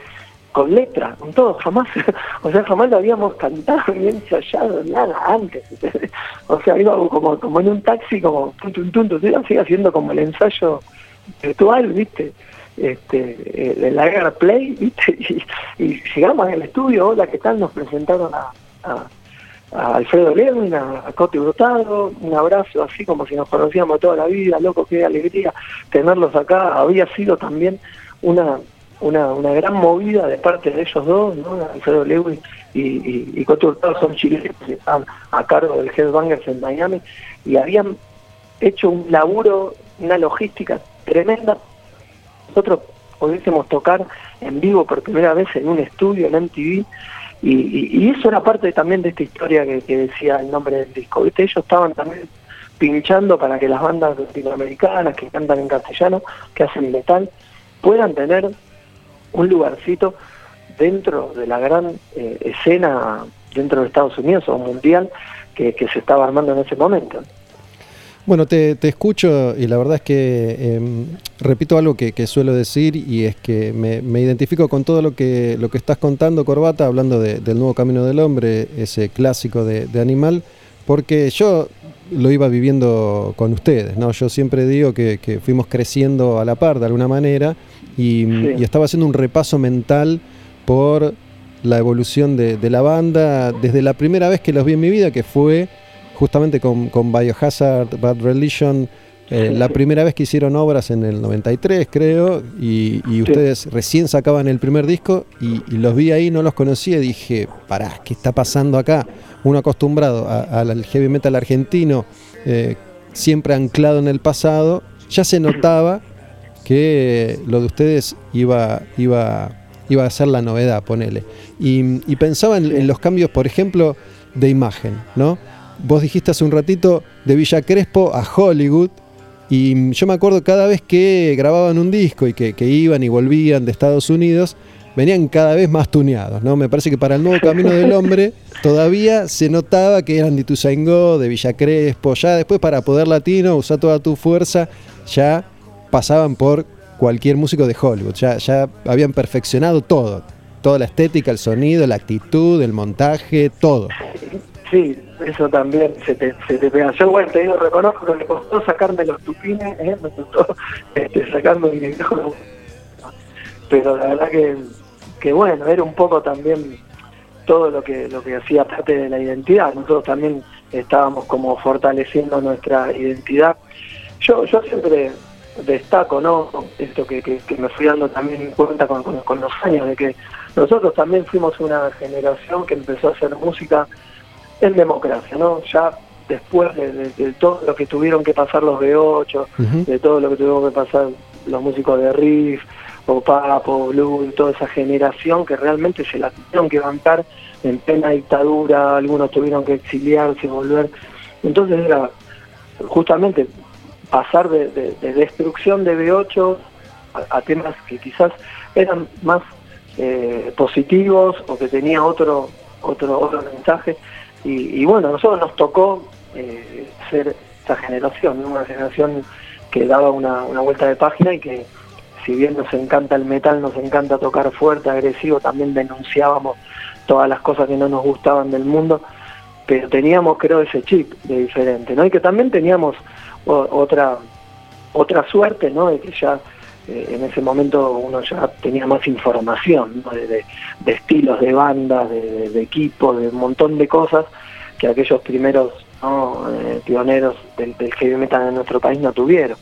con letra, con todo, jamás, o sea, jamás lo habíamos cantado ni ensayado, nada antes. o sea, íbamos como, como en un taxi, como tum, tum, tum, sigue haciendo como el ensayo virtual, ¿viste? Este, la guerra Play. Y, llegamos al estudio, hola, ¿qué tal? Nos presentaron a, Alfredo Lewin, a, a Coti Brutado, un abrazo así como si nos conocíamos toda la vida, loco, qué alegría tenerlos acá. Había sido también una, una, una gran movida de parte de ellos dos, ¿no? Alfredo Lewis y, y, y Hurtado son chilenos que estaban a cargo del Headbangers en Miami y habían hecho un laburo, una logística tremenda. Nosotros pudiésemos tocar en vivo por primera vez en un estudio en MTV y, y, y eso era parte también de esta historia que, decía el nombre del disco. ¿viste? Ellos estaban también pinchando para que las bandas latinoamericanas que cantan en castellano, que hacen metal, puedan tener un lugarcito dentro de la gran eh, escena dentro de Estados Unidos o mundial que se estaba armando en ese momento. Bueno, te, te, escucho y la verdad es que eh, repito algo que, que, suelo decir y es que me, me, identifico con todo lo que, lo que estás contando, Corbata, hablando de, del nuevo camino del hombre, ese clásico de, de, Animal, porque yo lo iba viviendo con ustedes, ¿no? Yo siempre digo que, que fuimos creciendo a la par de alguna manera y, sí. y estaba haciendo un repaso mental por la evolución de, de la banda desde la primera vez que los vi en mi vida, que fue justamente con, con Biohazard, Bad Religion, eh, la primera vez que hicieron obras en el 93, creo, y, y ustedes sí. recién sacaban el primer disco y, y, los vi ahí, no los conocía y dije, pará, ¿qué está pasando acá? Uno acostumbrado al heavy metal argentino, eh, siempre anclado en el pasado, ya se notaba que lo de ustedes iba, iba, iba a ser la novedad, ponele. Y, y pensaba en, en los cambios, por ejemplo, de imagen, ¿no? Vos dijiste hace un ratito de Villa Crespo a Hollywood. Y yo me acuerdo cada vez que grababan un disco y que, que, iban y volvían de Estados Unidos, venían cada vez más tuneados, ¿no? Me parece que para el nuevo Camino del Hombre todavía se notaba que eran de Ituzaingó, de Villa Crespo, ya después para Poder Latino, usar toda tu fuerza, ya pasaban por cualquier músico de Hollywood, ya, ya habían perfeccionado todo, toda la estética, el sonido, la actitud, el montaje, todo. Sí, eso también se te, se te pega. Yo, bueno, te digo, reconozco que me costó sacarme los tupines, ¿eh? me costó este, sacarme mi micrófono. Pero la verdad que, que, bueno, era un poco también todo lo que lo que hacía parte de la identidad. Nosotros también estábamos como fortaleciendo nuestra identidad. Yo, yo siempre destaco, ¿no? Esto que, que, me fui dando también cuenta con, con, con los años, de que nosotros también fuimos una generación que empezó a hacer música en democracia, ¿no? Ya después de, de, de, todo lo que tuvieron que pasar los B8, uh -huh. de todo lo que tuvieron que pasar los músicos de Riff, o Papo, Blue, toda esa generación que realmente se la tuvieron que bancar en plena dictadura, algunos tuvieron que exiliarse, volver. Entonces era justamente pasar de, de, de destrucción de B8 a, a, temas que quizás eran más eh, positivos o que tenía otro otro otro mensaje y, bueno, a nosotros nos tocó eh, ser esta generación, una generación que daba una, una vuelta de página y que si bien nos encanta el metal, nos encanta tocar fuerte, agresivo, también denunciábamos todas las cosas que no nos gustaban del mundo, pero teníamos creo ese chip de diferente, ¿no? Y que también teníamos otra otra suerte, ¿no? De que ya eh, en ese momento uno ya tenía más información de, estilos de bandas, de, equipos, de un montón de cosas que aquellos primeros ¿no? eh, pioneros del, del heavy metal en nuestro país no tuvieron.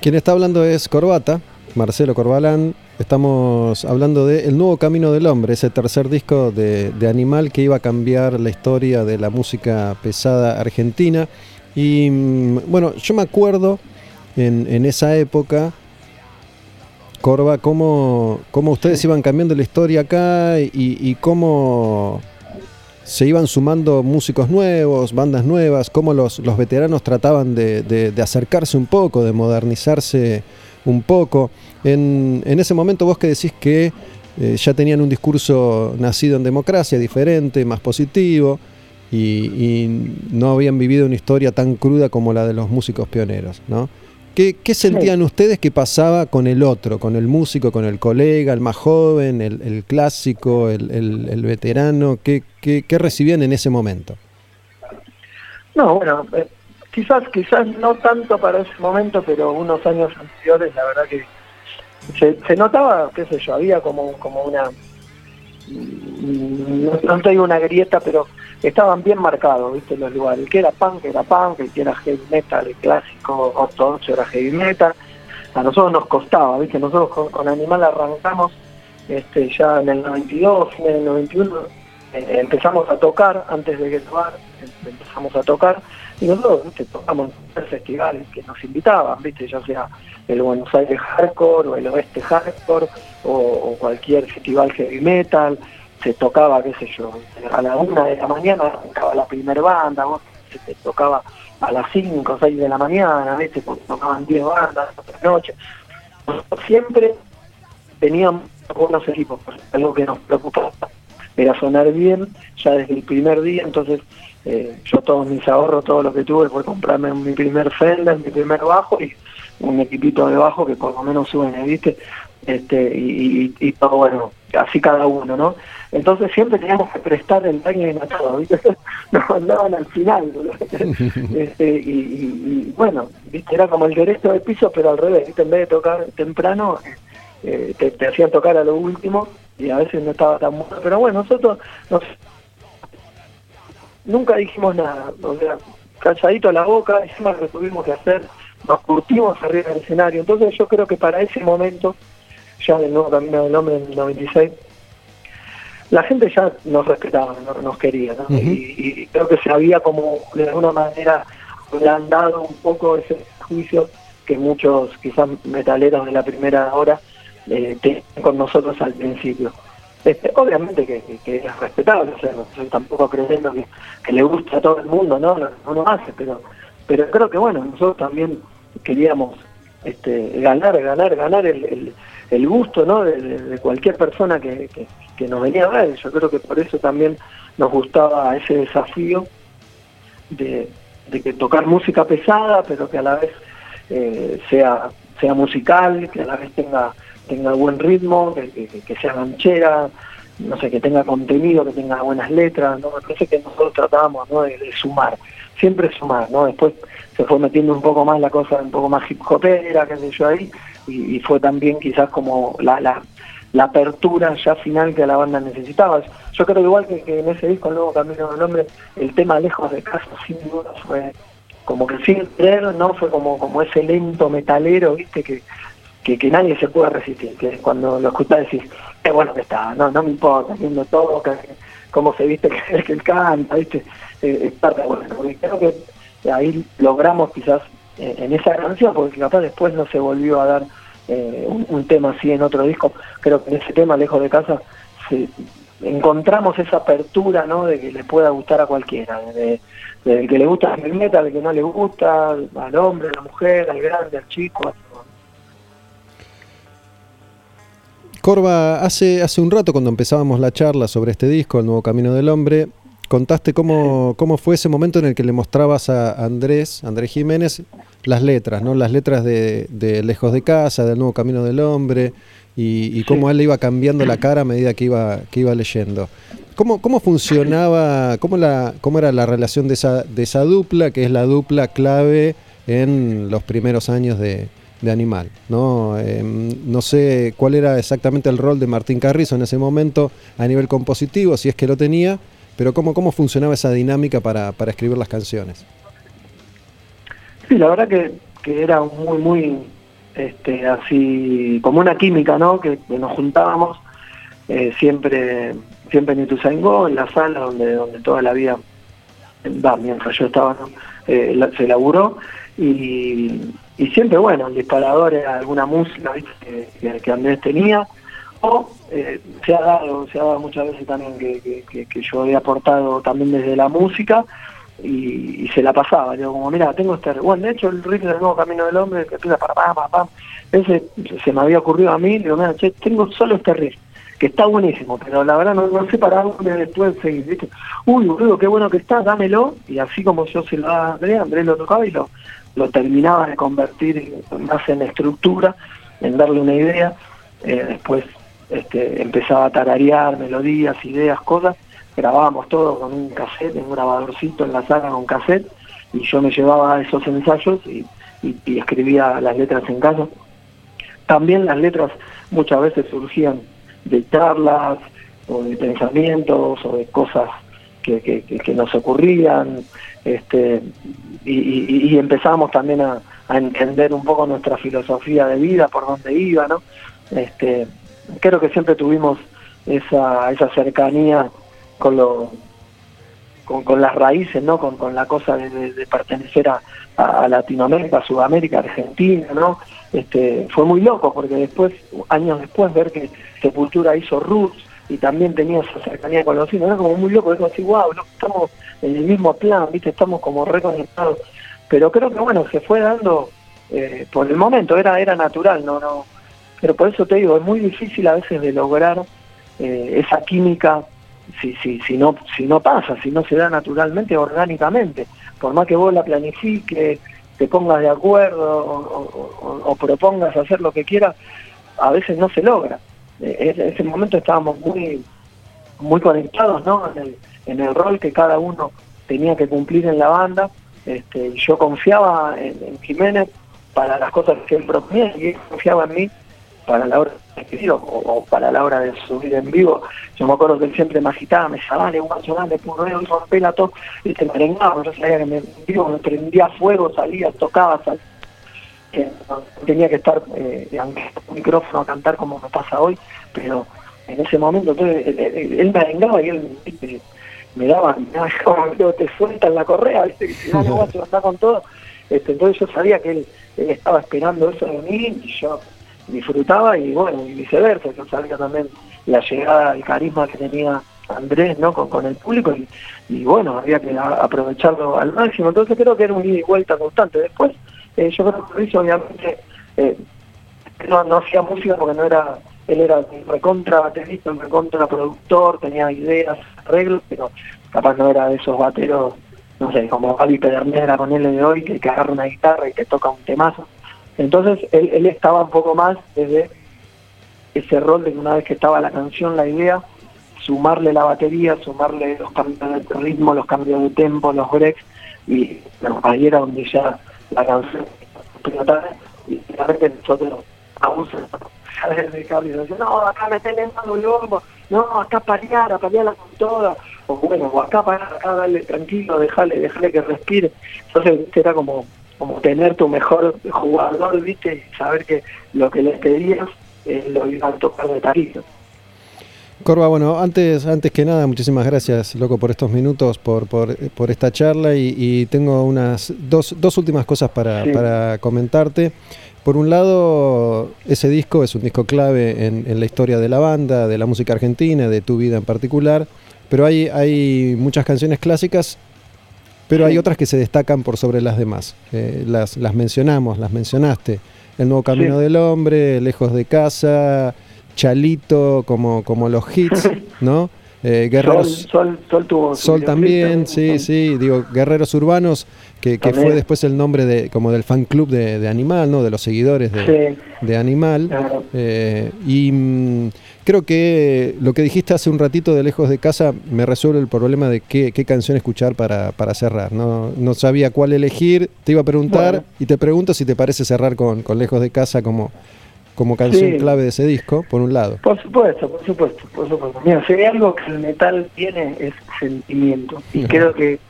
Quien está hablando es Corbata, Marcelo Corbalán. Estamos hablando de El Nuevo Camino del Hombre, ese tercer disco de, de, Animal que iba a cambiar la historia de la música pesada argentina. Y mm, bueno, yo me acuerdo en, en esa época, Corba, cómo, cómo ustedes iban cambiando la historia acá y, y cómo se iban sumando músicos nuevos, bandas nuevas, cómo los, los veteranos trataban de, de, de, acercarse un poco, de modernizarse un poco. En, en ese momento vos que decís que eh, ya tenían un discurso nacido en democracia, diferente, más positivo, y, y, no habían vivido una historia tan cruda como la de los músicos pioneros, ¿no? ¿Qué, ¿Qué, sentían ustedes que pasaba con el otro, con el músico, con el colega, el más joven, el, el clásico, el, el, el veterano? ¿Qué, ¿Qué, ¿Qué, recibían en ese momento? No, bueno, eh, quizás quizás no tanto para ese momento, pero unos años anteriores, la verdad que se, se notaba, qué sé yo, había como, como una, no, no te digo una grieta, pero estaban bien marcados, ¿viste? Los lugares. Que era punk era punk, el que era heavy metal, el clásico ortodoxo era heavy metal. a nosotros nos costaba, ¿viste? Nosotros con, Animal arrancamos este, ya en el 92, en el 91, eh, empezamos a tocar antes de que tocar, empezamos a tocar y nosotros ¿viste? tocamos en festivales que nos invitaban, ¿viste? ya sea el Buenos Aires Hardcore o el Oeste Hardcore o, cualquier festival heavy metal, se tocaba, qué sé yo, a la una de la mañana arrancaba la primera banda, se tocaba a las 5 o 6 de la mañana, veces tocaban 10 bandas, otra noche. Siempre teníamos buenos equipos, algo que nos preocupaba era sonar bien ya desde el primer día, entonces eh, yo todos mis ahorros, todo lo que tuve fue comprarme mi primer Fender, mi primer bajo y un equipito de bajo que por lo menos suene, ¿viste? Este, y, y, todo bueno, así cada uno, ¿no? Entonces siempre teníamos que prestar el baño a todo, ¿viste? Nos mandaban al final, este, y, bueno, ¿viste? Era como el derecho del piso, pero al revés, ¿viste? En vez de tocar temprano, eh, te, hacían tocar a lo último y a veces no estaba tan bueno, pero bueno, nosotros nos, nunca dijimos nada, o sea, calladito a la boca, hicimos lo que tuvimos que hacer, nos curtimos arriba del escenario, entonces yo creo que para ese momento ya del nuevo Camino del Hombre en el 96, la gente ya nos respetaba, nos quería, y, creo que se había como de alguna manera dado un poco ese juicio que muchos quizás metaleros de la primera hora eh, tienen con nosotros al principio. Este, obviamente que, es respetable, o tampoco creyendo que, que, le gusta a todo el mundo, ¿no? Lo que hace, pero, pero creo que bueno, nosotros también queríamos este, ganar, ganar, ganar el, el gusto ¿no? de, cualquier persona que, nos venía a ver. Yo creo que por eso también nos gustaba ese desafío de, que tocar música pesada, pero que a la vez eh, sea, sea musical, que a la vez tenga, tenga buen ritmo, que, sea ganchera, no sé, que tenga contenido, que tenga buenas letras, ¿no? Me parece que nosotros tratábamos ¿no? de, sumar, siempre sumar, ¿no? Después se fue metiendo un poco más la cosa, un poco más hip hopera, qué sé yo ahí, y, fue también quizás como la, la, apertura ya final que la banda necesitaba. Yo creo igual que, en ese disco, el nuevo Camino del Hombre, el tema Lejos de Casa, sin duda, fue como que sin creer, ¿no? Fue como, como ese lento metalero, ¿viste? Que, que, nadie se puede resistir, que cuando lo escuchás decís, qué bueno que está, no, no me importa, viendo todo, cómo se viste que, que él canta, ¿viste? Eh, está bueno, porque creo que ahí logramos quizás en esa canción, porque capaz después no se volvió a dar eh, un, tema así en otro disco. Creo que en ese tema, Lejos de Casa, encontramos esa apertura ¿no? de que le pueda gustar a cualquiera, de, que le gusta el metal, al que no le gusta, al hombre, a la mujer, al grande, al chico. Corva, hace, hace un rato cuando empezábamos la charla sobre este disco, El Nuevo Camino del Hombre, contaste cómo, cómo fue ese momento en el que le mostrabas a Andrés, Andrés Jiménez, las letras, ¿no? Las letras de, Lejos de Casa, del Nuevo Camino del Hombre, y, cómo él le iba cambiando la cara a medida que iba, que iba leyendo. ¿Cómo, cómo funcionaba, cómo, la, cómo era la relación de esa, de esa dupla, que es la dupla clave en los primeros años de, Animal? ¿no? Em, no sé cuál era exactamente el rol de Martín Carrizo en ese momento a nivel compositivo, si es que lo tenía, pero ¿cómo, cómo funcionaba esa dinámica para, para escribir las canciones? Sí, la verdad que, que era muy, muy este, así, como una química, ¿no? Que, nos juntábamos eh, siempre, siempre en Ituzaingó, en la sala donde, donde toda la vida, va, mientras yo estaba, eh, se laburó, y, y siempre, bueno, el disparador era alguna música Que, que Andrés tenía, o eh, se ha dado, se ha dado muchas veces también que, que, yo he aportado también desde la música y, se la pasaba, digo como mira tengo este bueno de hecho el ritmo del nuevo camino del hombre que empieza para pam pam pam ese se me había ocurrido a mí digo mira che tengo solo este riff que está buenísimo, pero la verdad no, no sé para dónde después seguir, ¿viste? Uy, boludo, qué bueno que está, dámelo, y así como yo se lo daba a Andrés, Andrés lo tocaba y lo, lo terminaba de convertir más en estructura, en darle una idea, eh, después este, empezaba a tararear melodías, ideas, cosas, grabábamos todo con un cassette, en un grabadorcito en la sala con cassette, y yo me llevaba esos ensayos y, escribía las letras en casa. También las letras muchas veces surgían de charlas o de pensamientos o de cosas que, nos ocurrían este, y, empezábamos también a, entender un poco nuestra filosofía de vida, por dónde iba, ¿no? Este, creo que siempre tuvimos esa, esa cercanía con lo con, las raíces, ¿no? Con, la cosa de, pertenecer a, a, Latinoamérica, Sudamérica, Argentina, ¿no? Este, fue muy loco porque después, años después, ver que Sepultura hizo Roots y también tenía esa cercanía con los cines, era como muy loco, es como así, wow, estamos en el mismo plan, ¿viste? Estamos como reconectados. Pero creo que, bueno, se fue dando eh, por el momento, era, era natural, ¿no? no Pero por eso te digo, es muy difícil a veces de lograr eh, esa química si, si, si, no, si no pasa, si no se da naturalmente, orgánicamente. Por más que vos la planifiques, te pongas de acuerdo o, propongas hacer lo que quieras, a veces no se logra. Eh, en ese momento estábamos muy, muy conectados ¿no? en, el, en el rol que cada uno tenía que cumplir en la banda. Este, yo confiaba en, Jiménez para las cosas que él proponía y él confiaba en mí para la hora de o, o, para la hora de subir en vivo. Yo me acuerdo que él siempre me agitaba, me decía, dale, un macho dale, purreo, y rompela todo, y se merengaba, yo sabía que me, me prendía fuego, salía, tocaba, salía. Tenía que estar eh, un micrófono a cantar como me pasa hoy, pero en ese momento entonces, él, me arengaba y él me daba, me te sueltan la correa, ¿viste? que si no, no vas a con todo. Este, entonces yo sabía que él, estaba esperando eso de mí y yo disfrutaba y bueno, y viceversa, yo sabía también la llegada, el carisma que tenía Andrés ¿no? con el público y, bueno, había que aprovecharlo al máximo, entonces creo que era un ida y vuelta constante. Después, eh, yo creo que eso obviamente eh, no, hacía música porque no era, él era recontra baterista, recontra productor, tenía ideas, arreglos, pero capaz no era de esos bateros, no sé, como Gaby Pedernera con él de hoy, que, agarra una guitarra y que toca un temazo. Entonces él, estaba un poco más desde ese rol de que una vez que estaba la canción, la idea, sumarle la batería, sumarle los cambios de ritmo, los cambios de tempo, los breaks, y ahí era donde ya la canción y realmente nosotros aún de cable y no, acá metele mano loco, no, acá pariar, pariarla con toda, o bueno, o acá parar, acá dale tranquilo, déjale, déjale que respire. Entonces era como como tener tu mejor jugador, ¿viste? Saber que lo que le pedías lo iban a tocar de tarito. Corva, bueno, antes, antes que nada, muchísimas gracias, loco, por estos minutos, por, por, por esta charla y, tengo unas dos, dos últimas cosas para, para, comentarte. Por un lado, ese disco es un disco clave en, en, la historia de la banda, de la música argentina, de tu vida en particular, pero hay, hay muchas canciones clásicas pero hay otras que se destacan por sobre las demás. Eh, las, las mencionamos, las mencionaste. El nuevo camino del hombre, lejos de casa, Chalito, como, como los hits, ¿no? Eh, guerreros, sol, sol, tuvo sol también, sí, sí, digo, Guerreros Urbanos, que, que, fue después el nombre de como del fan club de, de Animal, ¿no? De los seguidores de, de Animal. Eh, y mm, creo que lo que dijiste hace un ratito de lejos de casa me resuelve el problema de qué, qué canción escuchar para, para cerrar. ¿no? no sabía cuál elegir, te iba a preguntar y te pregunto si te parece cerrar con, con lejos de casa como como canción clave de ese disco, por un lado. Por supuesto, por supuesto, por supuesto. Mira, si hay algo que el metal tiene es sentimiento. Y creo que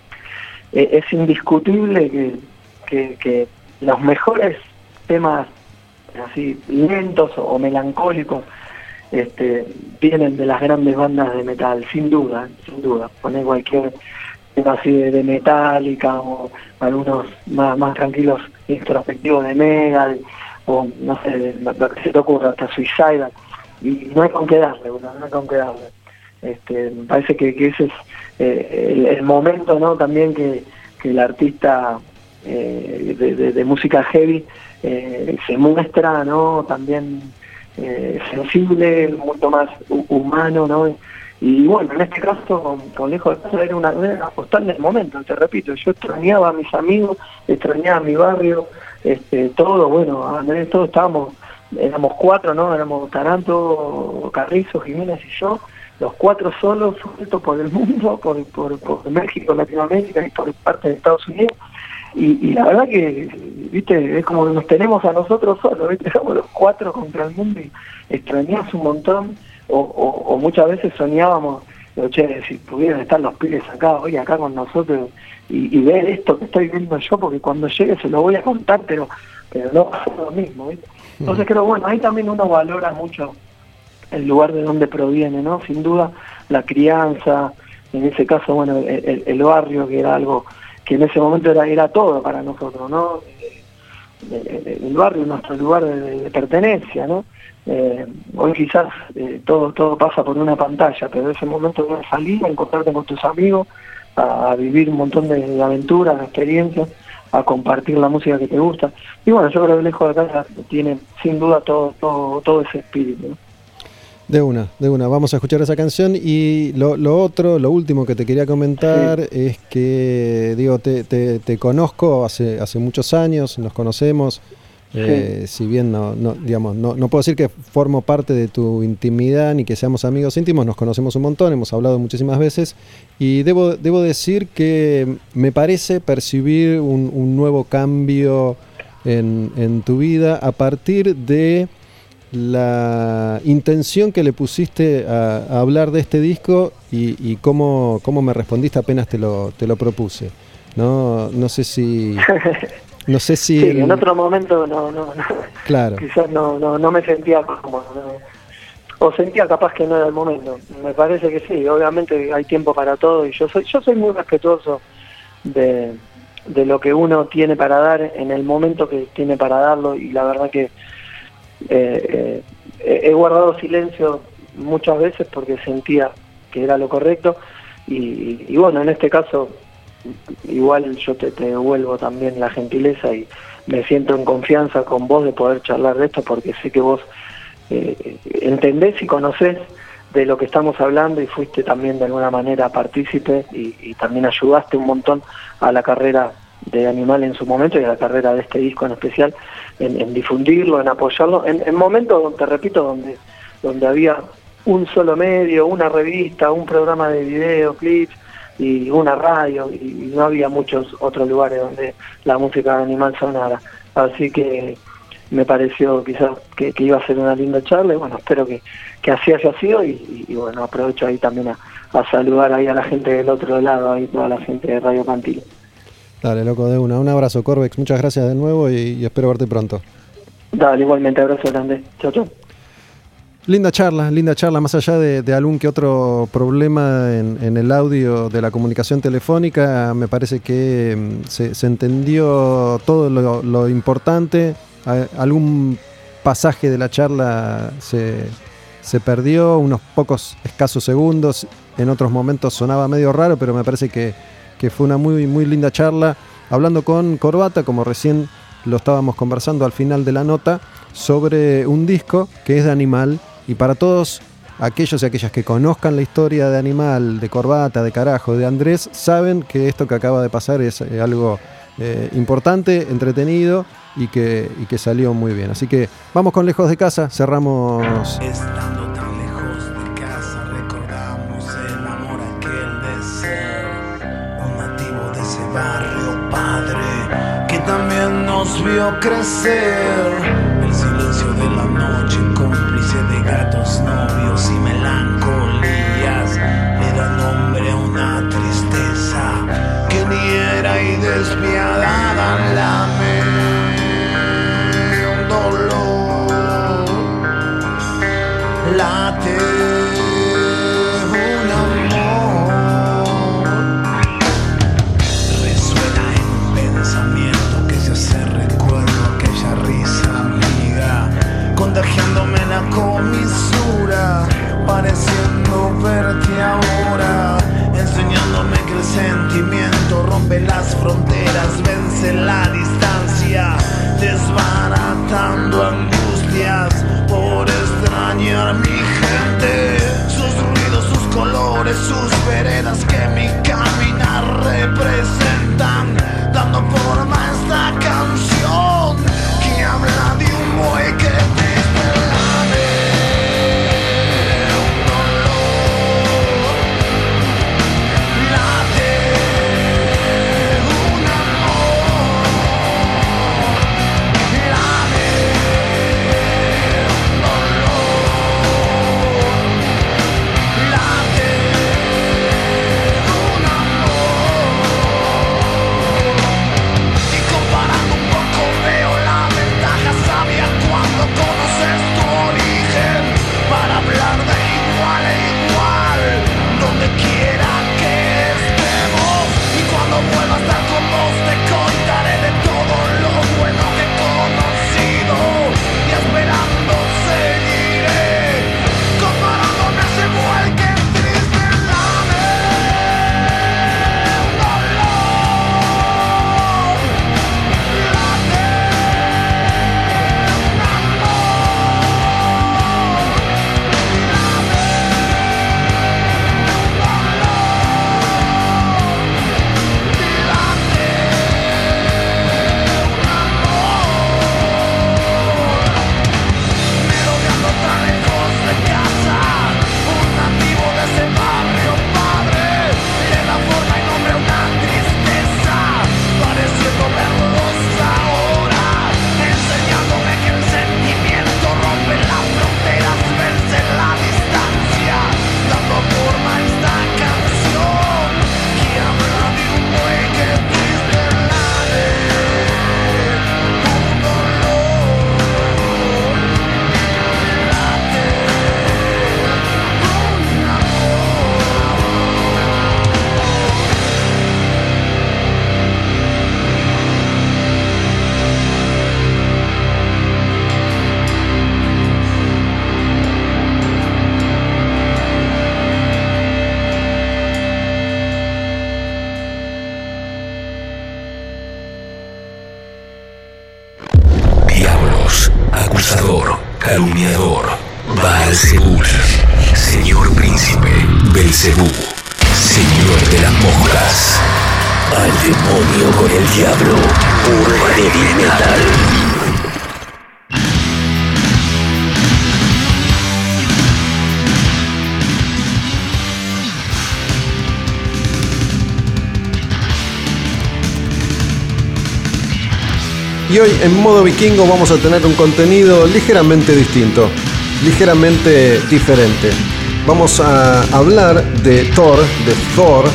eh, es indiscutible que, que, los mejores temas así lentos o, melancólicos este, vienen de las grandes bandas de metal, sin duda, sin duda. Poner cualquier tema así de, de Metallica o algunos más, más tranquilos introspectivos de Mega o no sé, lo que se te ocurra, hasta Suicidal, y no hay con qué darle, no hay con qué darle. Este, me parece que, ese es eh, el, momento ¿no? también que, que el artista eh, de, música heavy eh, se muestra ¿no? también sensible, mucho más humano, ¿no? Y bueno, en este caso, con, Lejos de Casa, era una, una postal momento, te repito, yo extrañaba a mis amigos, extrañaba a mi barrio, este, todo, bueno, Andrés, todos estábamos, éramos cuatro, ¿no? Éramos Taranto, Carrizo, Jiménez y yo, los cuatro solos, sueltos por el mundo, por, por, México, Latinoamérica y por parte de Estados Unidos. Y, la verdad que, viste, es como que nos tenemos a nosotros solos, viste, somos los cuatro contra el mundo y extrañamos un montón, o, muchas veces soñábamos che, si pudieran estar los pibes acá, hoy acá con nosotros y, ver esto que estoy viendo yo, porque cuando llegue se lo voy a contar, pero, pero no va a ser lo mismo. Entonces creo, bueno, ahí también uno valora mucho el lugar de donde proviene, ¿no? Sin duda, la crianza, en ese caso, bueno, el, barrio, que era algo que en ese momento era, era todo para nosotros, ¿no? El, barrio es nuestro lugar de, pertenencia, ¿no? Eh, hoy quizás eh, todo todo pasa por una pantalla, pero en ese momento de salir, a encontrarte con tus amigos, a, vivir un montón de, aventuras, de experiencias, a compartir la música que te gusta. Y bueno, yo creo que Lejos de Casa tiene sin duda todo, todo, todo ese espíritu. ¿no? De una, de una. Vamos a escuchar esa canción y lo, lo otro, lo último que te quería comentar es que, digo, te, te, conozco hace, hace muchos años, nos conocemos, eh, si bien no, no, digamos, no, no puedo decir que formo parte de tu intimidad ni que seamos amigos íntimos, nos conocemos un montón, hemos hablado muchísimas veces y debo, debo decir que me parece percibir un, un nuevo cambio en, en tu vida a partir de la intención que le pusiste a, hablar de este disco y, cómo, cómo, me respondiste apenas te lo, te lo propuse. No, no sé si... No sé si... en otro momento no, no, Claro. Quizás no, no, no me sentía como... o sentía capaz que no era el momento. Me parece que sí, obviamente hay tiempo para todo y yo soy, yo soy muy respetuoso de, de lo que uno tiene para dar en el momento que tiene para darlo y la verdad que eh, eh, he guardado silencio muchas veces porque sentía que era lo correcto y, bueno, en este caso igual yo te, devuelvo también la gentileza y me siento en confianza con vos de poder charlar de esto porque sé que vos eh, entendés y conocés de lo que estamos hablando y fuiste también de alguna manera partícipe y también ayudaste un montón a la carrera de Animal en su momento y a la carrera de este disco en especial, en, difundirlo, en apoyarlo, en, momentos, te repito, donde, donde había un solo medio, una revista, un programa de video, clips y una radio y, no había muchos otros lugares donde la música Animal sonara. Así que me pareció quizás que, iba a ser una linda charla y bueno, espero que, que así haya sido y, bueno, aprovecho ahí también a, a saludar ahí a la gente del otro lado, ahí toda la gente de Radio Cantil. Dale, loco, de una. Un abrazo, Corbex. Muchas gracias de nuevo y, espero verte pronto. Dale, igualmente. Abrazo grande. Chao, chao. Linda charla, linda charla, más allá de, algún que otro problema en, el audio de la comunicación telefónica, me parece que mm, se, entendió todo lo, importante, algún pasaje de la charla se, se, perdió, unos pocos escasos segundos, en otros momentos sonaba medio raro, pero me parece que que fue una muy, muy linda charla, hablando con Corbata, como recién lo estábamos conversando al final de la nota, sobre un disco que es de Animal y para todos aquellos y aquellas que conozcan la historia de Animal, de Corbata, de Carajo, de Andrés, saben que esto que acaba de pasar es eh, algo eh, importante, entretenido y que, y que salió muy bien. Así que vamos con Lejos de Casa, cerramos... vio crecer. El silencio de la noche, de gatos, novios y melancolías, vence la distancia, desbaratando angustias por extrañar mi gente, sus ruidos, sus colores, sus veredas que mi caminar representan, dando forma a esta canción calumniador, Baal-Zebul, señor príncipe, Belcebú, señor de las moscas, al demonio con el diablo, puro heavy metal. Y hoy en modo vikingo vamos a tener un contenido ligeramente distinto, ligeramente diferente. Vamos a hablar de Thor, de Thor,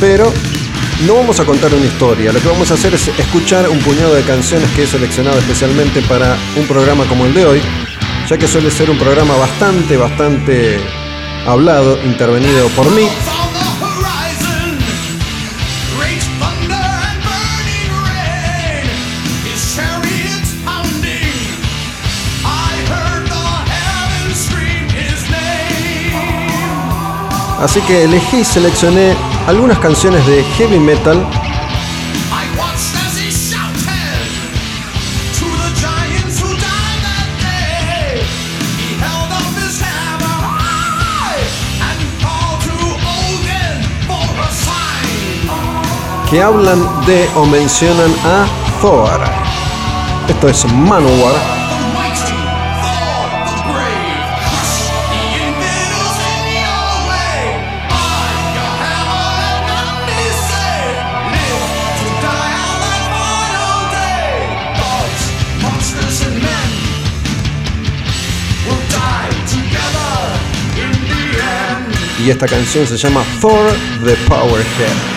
pero no vamos a contar una historia. Lo que vamos a hacer es escuchar un puñado de canciones que he seleccionado especialmente para un programa como el de hoy, ya que suele ser un programa bastante, bastante hablado, intervenido por mí Así que elegí y seleccioné algunas canciones de heavy metal. Que hablan de o mencionan a Thor. Esto es Manowar y esta canción se llama For the Powerhead.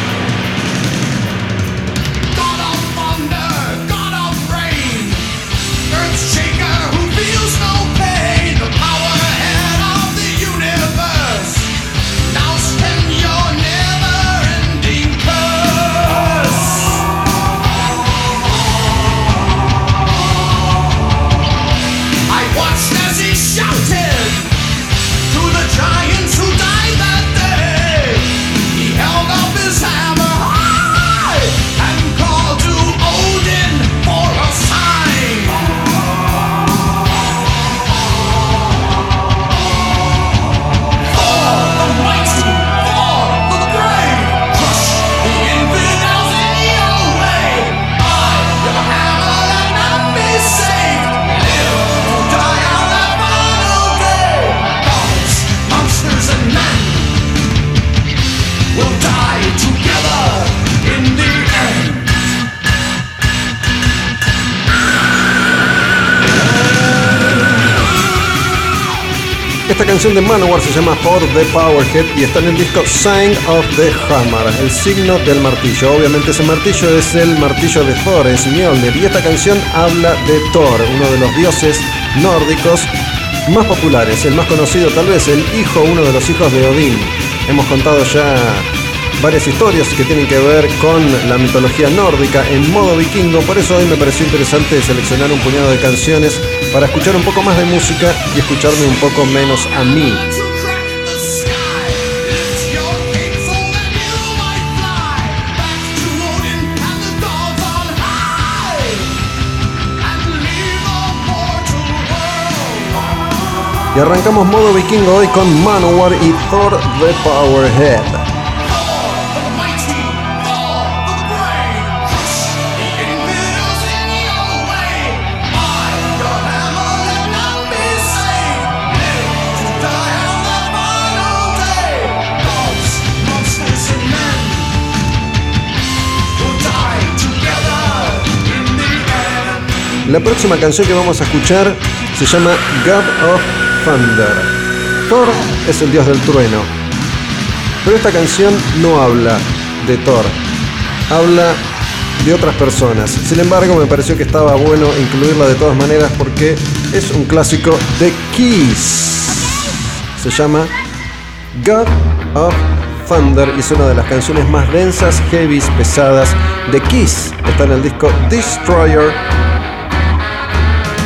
Canción de Manowar se llama For the Powerhead y está en el disco Sign of the Hammer, el signo del martillo. Obviamente ese martillo es el martillo de Thor, es Mjolnir, y esta canción habla de Thor, uno de los dioses nórdicos más populares, el más conocido tal vez, el hijo, uno de los hijos de Odín. Hemos contado ya varias historias que tienen que ver con la mitología nórdica en modo vikingo, por eso hoy me pareció interesante seleccionar un puñado de canciones para escuchar un poco más de música y escucharme un poco menos a mí. Y arrancamos modo vikingo hoy con Manowar y Thor the Powerhead. La próxima canción que vamos a escuchar se llama God of Thunder. Thor es el dios del trueno. Pero esta canción no habla de Thor, habla de otras personas. Sin embargo, me pareció que estaba bueno incluirla de todas maneras porque es un clásico de Kiss. Se llama God of Thunder y es una de las canciones más densas, heavy, pesadas de Kiss. Está en el disco Destroyer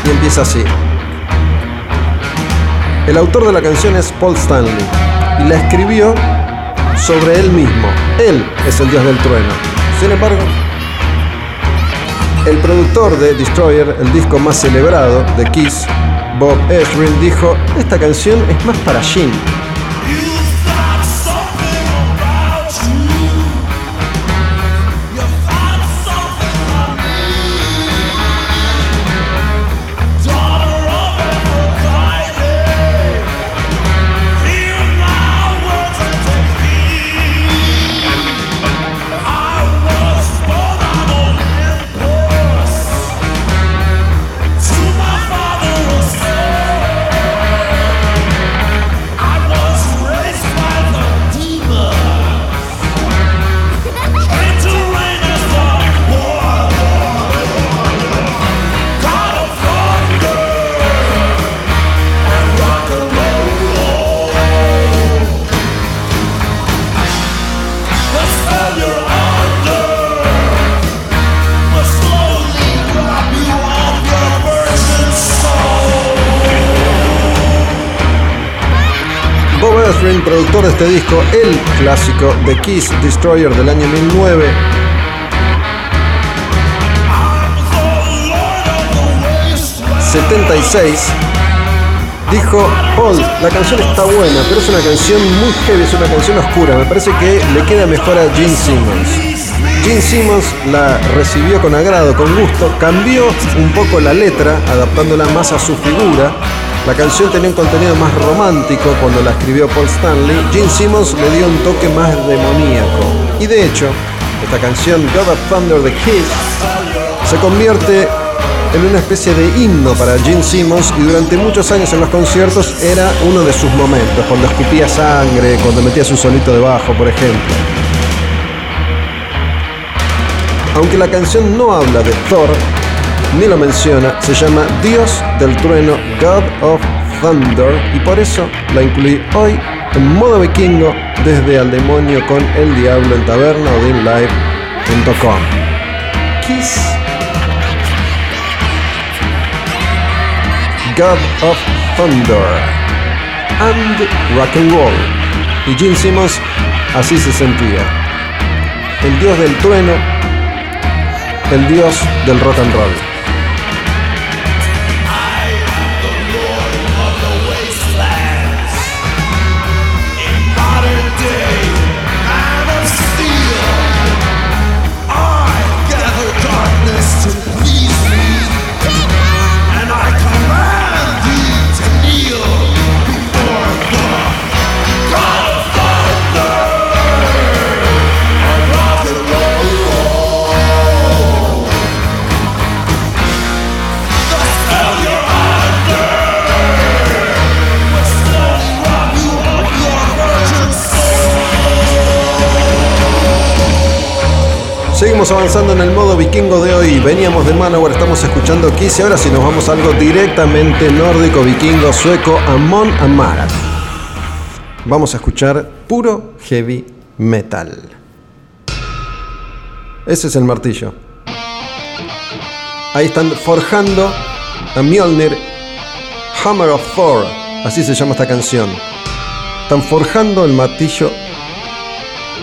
y empieza así. El autor de la canción es Paul Stanley y la escribió sobre él mismo. Él es el dios del trueno. Sin embargo, El productor de Destroyer, el disco más celebrado de Kiss, Bob Ezrin, dijo, esta canción es más para Gene. El clásico de Kiss Destroyer del año 2009, ...76... Dijo, Paul, la canción está buena, pero es una canción muy heavy, es una canción oscura. Me parece que le queda mejor a Gene Simmons. Gene Simmons la recibió con agrado, con gusto, cambió un poco la letra, adaptándola más a su figura. La canción tenía un contenido más romántico cuando la escribió Paul Stanley. Gene Simmons le dio un toque más demoníaco. Y de hecho, esta canción, God of Thunder the Kiss, se convierte en una especie de himno para Gene Simmons y durante muchos años en los conciertos era uno de sus momentos, cuando escupía sangre, cuando metía su solito debajo, por ejemplo. Aunque la canción no habla de Thor, ni lo menciona, se llama Dios del trueno, God of Thunder, y por eso la incluí hoy en modo vikingo desde Al Demonio con el Diablo en taberna o. Kiss God of Thunder and Rock and Roll. Y Gene Simmons así se sentía. El dios del trueno, el dios del rock and roll. Seguimos avanzando en el modo vikingo de hoy. Veníamos de Manowar, estamos escuchando Kiss y ahora sí nos vamos a algo directamente nórdico, vikingo, sueco, Amon Amarth. Vamos a escuchar puro heavy metal. Ese es el martillo. Ahí están forjando a Mjolnir Hammer of Thor. Así se llama esta canción. Están forjando el martillo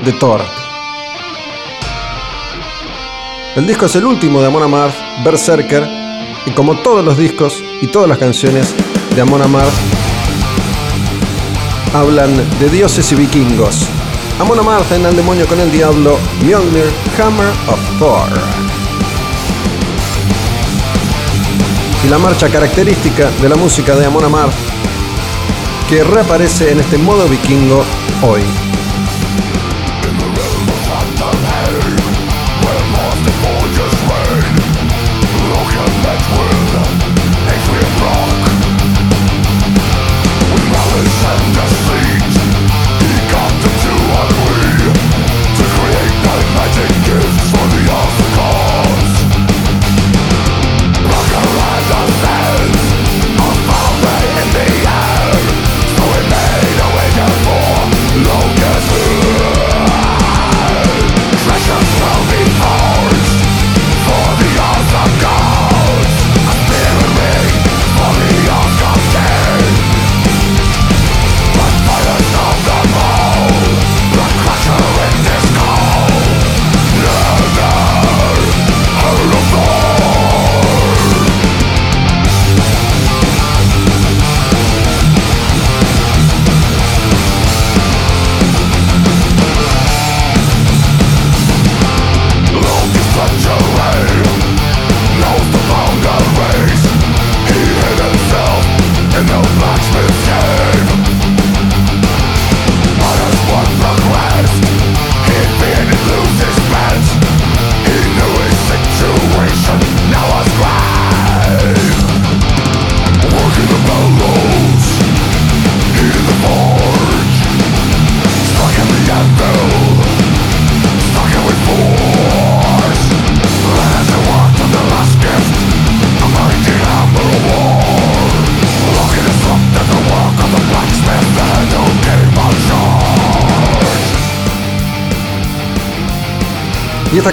de Thor. El disco es el último de Amon Amarth, Berserker, y como todos los discos y todas las canciones de Amon Amarth, hablan de dioses y vikingos. Amon Amarth en Al Demonio con el Diablo, Mjolnir, Hammer of Thor. Y la marcha característica de la música de Amon Amarth, que reaparece en este modo vikingo hoy.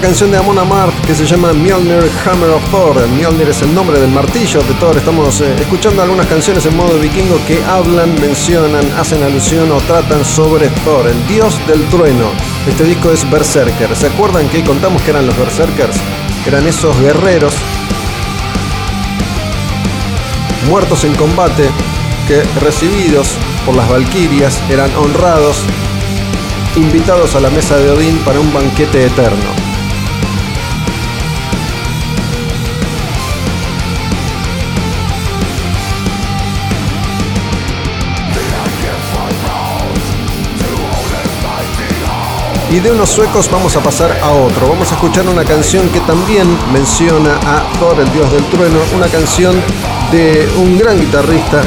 Canción de Amon Amarth que se llama Mjolnir Hammer of Thor. Mjolnir es el nombre del martillo de Thor. Estamos eh, escuchando algunas canciones en modo vikingo que hablan, mencionan, hacen alusión o tratan sobre Thor, el dios del trueno. Este disco es Berserker. ¿Se acuerdan que contamos que eran los Berserkers? Eran esos guerreros muertos en combate que recibidos por las Valquirias eran honrados, invitados a la mesa de Odín para un banquete eterno. Y de unos suecos vamos a pasar a otro. Vamos a escuchar una canción que también menciona a Thor, el dios del trueno. Una canción de un gran guitarrista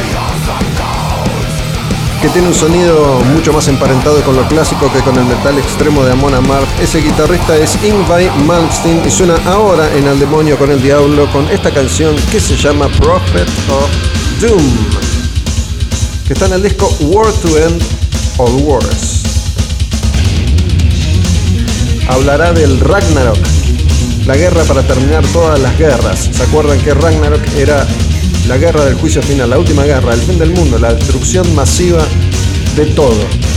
que tiene un sonido mucho más emparentado con lo clásico que con el metal extremo de Amon Amarth. Ese guitarrista es Ingvar Malmsteen y suena ahora en Al Demonio con el Diablo con esta canción que se llama Prophet of Doom, que está en el disco War to End All Wars hablará del Ragnarok, la guerra para terminar todas las guerras. ¿Se acuerdan que Ragnarok era la guerra del juicio final, la última guerra, el fin del mundo, la destrucción masiva de todo?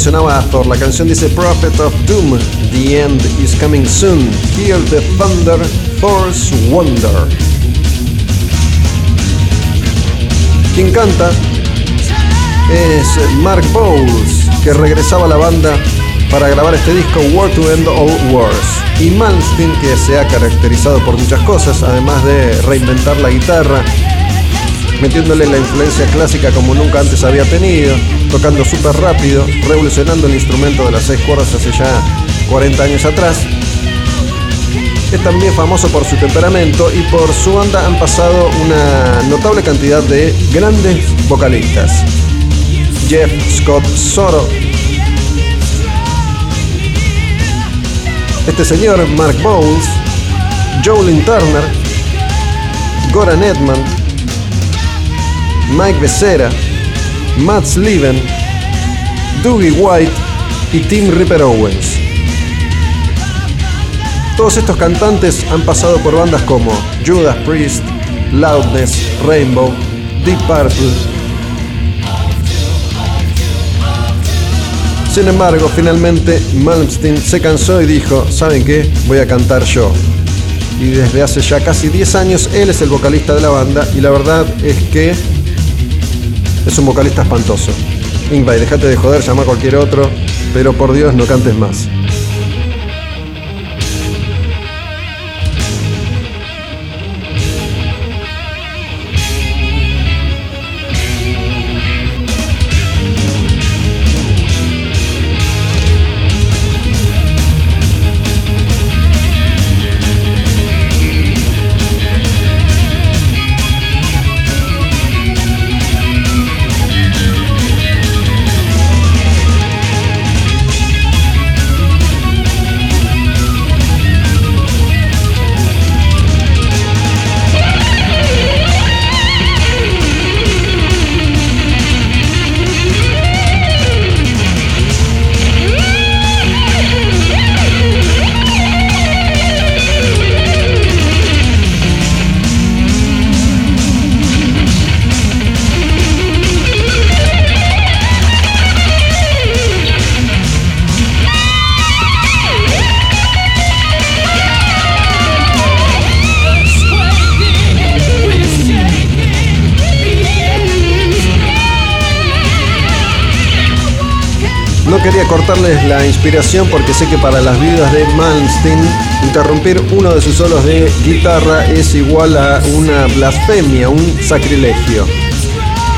Mencionaba Thor. La canción dice Prophet of Doom, The End is Coming Soon. Hear the Thunder, Thor's Wonder. Quien canta es Mark Bowles, que regresaba a la banda para grabar este disco War to End All Wars. Y Malmsteen, que se ha caracterizado por muchas cosas, además de reinventar la guitarra, metiéndole la influencia clásica como nunca antes había tenido, tocando súper rápido, revolucionando el instrumento de las seis cuerdas hace ya 40 años atrás. Es también famoso por su temperamento y por su banda han pasado una notable cantidad de grandes vocalistas. Jeff Scott Soro. Este señor, Mark Bowles, Jolin Turner, Goran Edman, Mike Becerra, Matt Sliven, Dougie White y Tim Ripper Owens. Todos estos cantantes han pasado por bandas como Judas Priest, Loudness, Rainbow, Deep Purple. Sin embargo, finalmente Malmsteen se cansó y dijo, ¿saben qué? Voy a cantar yo. Y desde hace ya casi 10 años él es el vocalista de la banda y la verdad es que es un vocalista espantoso. Ingvar, dejate de joder, llama a cualquier otro, pero por Dios no cantes más. Quería cortarles la inspiración porque sé que para las vidas de Malmsteen interrumpir uno de sus solos de guitarra es igual a una blasfemia, un sacrilegio.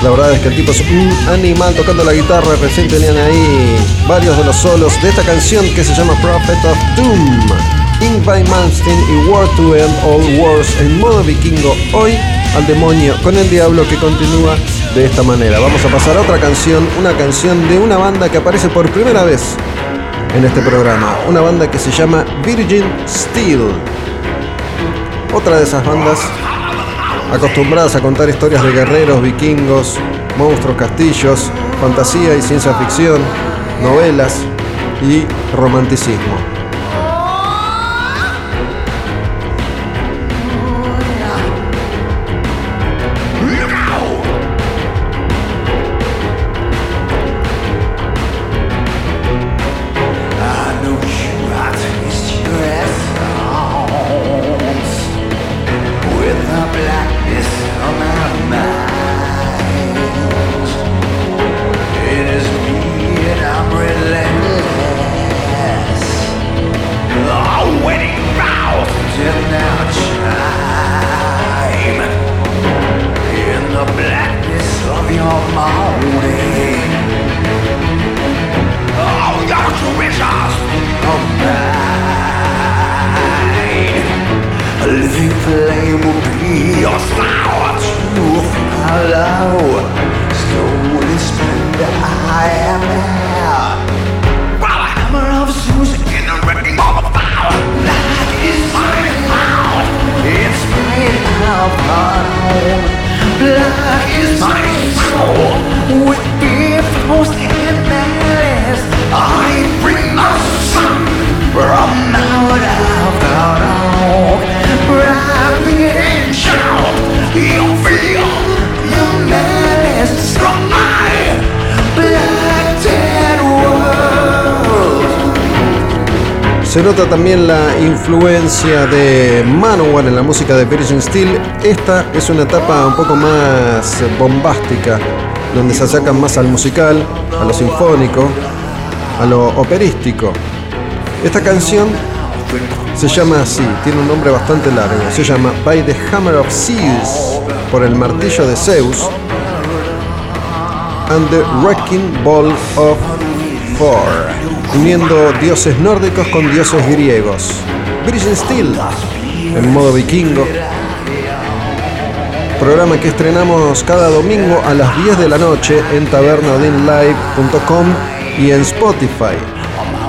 La verdad es que el tipo es un animal tocando la guitarra. Recién tenían ahí varios de los solos de esta canción que se llama Prophet of Doom. By Malmsteen y War to End All Wars en modo vikingo. Hoy al demonio con el diablo que continúa de esta manera. Vamos a pasar a otra canción, una canción de una banda que aparece por primera vez en este programa. Una banda que se llama Virgin Steel. Otra de esas bandas acostumbradas a contar historias de guerreros, vikingos, monstruos, castillos, fantasía y ciencia ficción, novelas y romanticismo. También la influencia de Manowar en la música de Virgin Steel. Esta es una etapa un poco más bombástica, donde se acercan más al musical, a lo sinfónico, a lo operístico. Esta canción se llama así, tiene un nombre bastante largo. Se llama By the Hammer of Zeus, por el martillo de Zeus, and the Wrecking Ball of Thor uniendo dioses nórdicos con dioses griegos. Virgin Steel, en modo vikingo. Programa que estrenamos cada domingo a las 10 de la noche en tabernadinlive.com y en Spotify.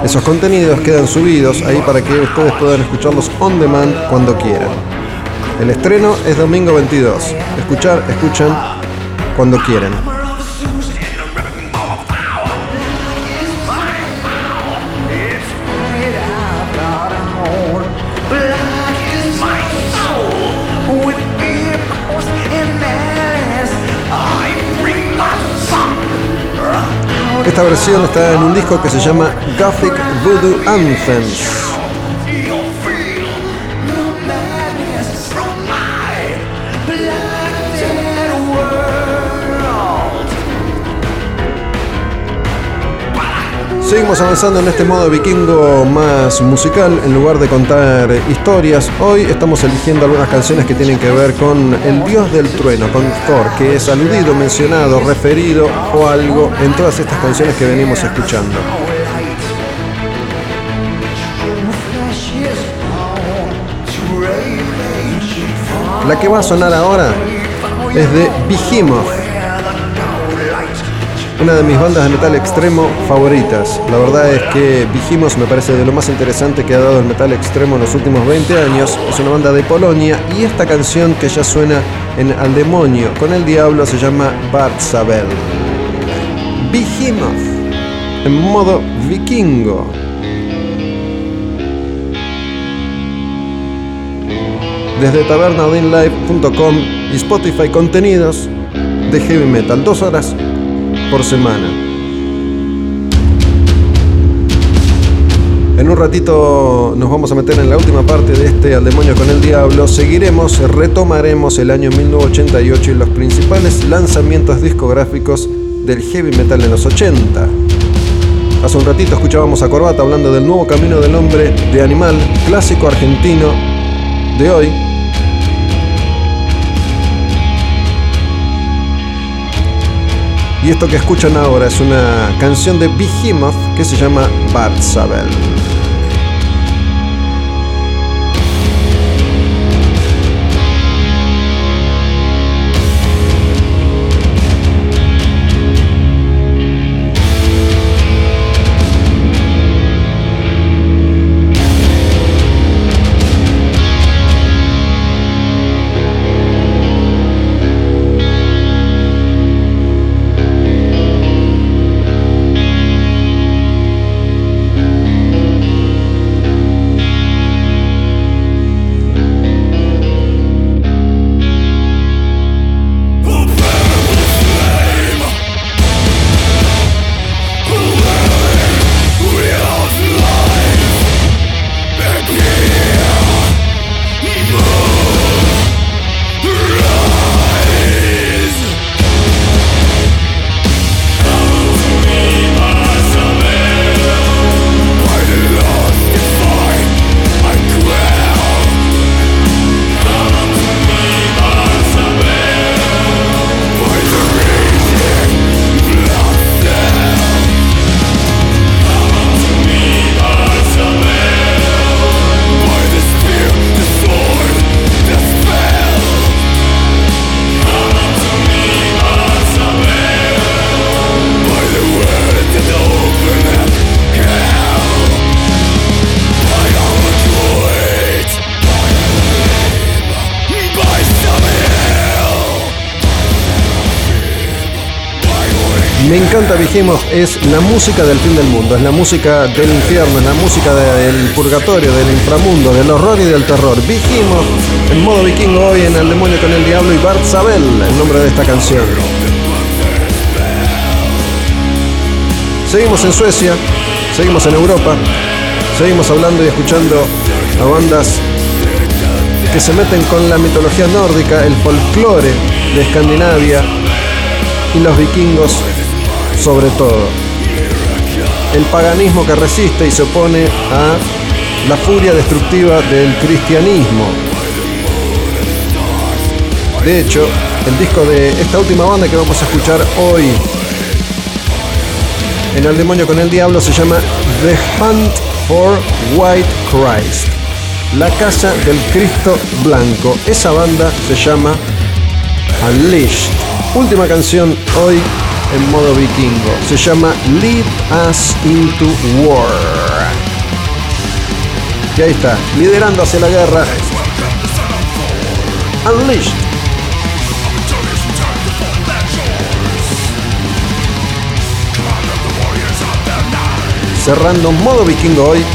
Esos contenidos quedan subidos ahí para que ustedes puedan escucharlos on demand cuando quieran. El estreno es domingo 22. Escuchar, escuchan cuando quieran. Esta versión está en un disco que se llama Gothic Voodoo Anthems. Seguimos avanzando en este modo vikingo más musical en lugar de contar historias. Hoy estamos eligiendo algunas canciones que tienen que ver con el dios del trueno, con Thor, que es aludido, mencionado, referido o algo en todas estas canciones que venimos escuchando. La que va a sonar ahora es de Behemoth una de mis bandas de metal extremo favoritas. La verdad es que Vigimos me parece de lo más interesante que ha dado el metal extremo en los últimos 20 años. Es una banda de Polonia y esta canción que ya suena en Al Demonio con el Diablo se llama Sabel. Behemoth en modo vikingo. Desde tabernaudinlive.com y Spotify contenidos de heavy metal. Dos horas semana. En un ratito nos vamos a meter en la última parte de este Al demonio con el diablo. Seguiremos, retomaremos el año 1988 y los principales lanzamientos discográficos del heavy metal en los 80. Hace un ratito escuchábamos a Corbata hablando del nuevo camino del hombre de Animal, clásico argentino de hoy. Y esto que escuchan ahora es una canción de Behemoth que se llama Bart Sabel. Es la música del fin del mundo, es la música del infierno, es la música del purgatorio, del inframundo, del horror y del terror. Behemoth en modo vikingo hoy en El demonio con el diablo y Bart Sabel, el nombre de esta canción. Seguimos en Suecia, seguimos en Europa, seguimos hablando y escuchando a bandas que se meten con la mitología nórdica, el folclore de Escandinavia y los vikingos sobre todo. El paganismo que resiste y se opone a la furia destructiva del cristianismo. De hecho, el disco de esta última banda que vamos a escuchar hoy en El Demonio con el Diablo se llama The Hunt for White Christ. La Casa del Cristo Blanco. Esa banda se llama Unleashed. Última canción hoy en modo vikingo. Se llama Lead Us Into War. Y ahí está, liderando hacia la guerra. Unleashed. Cerrando modo vikingo hoy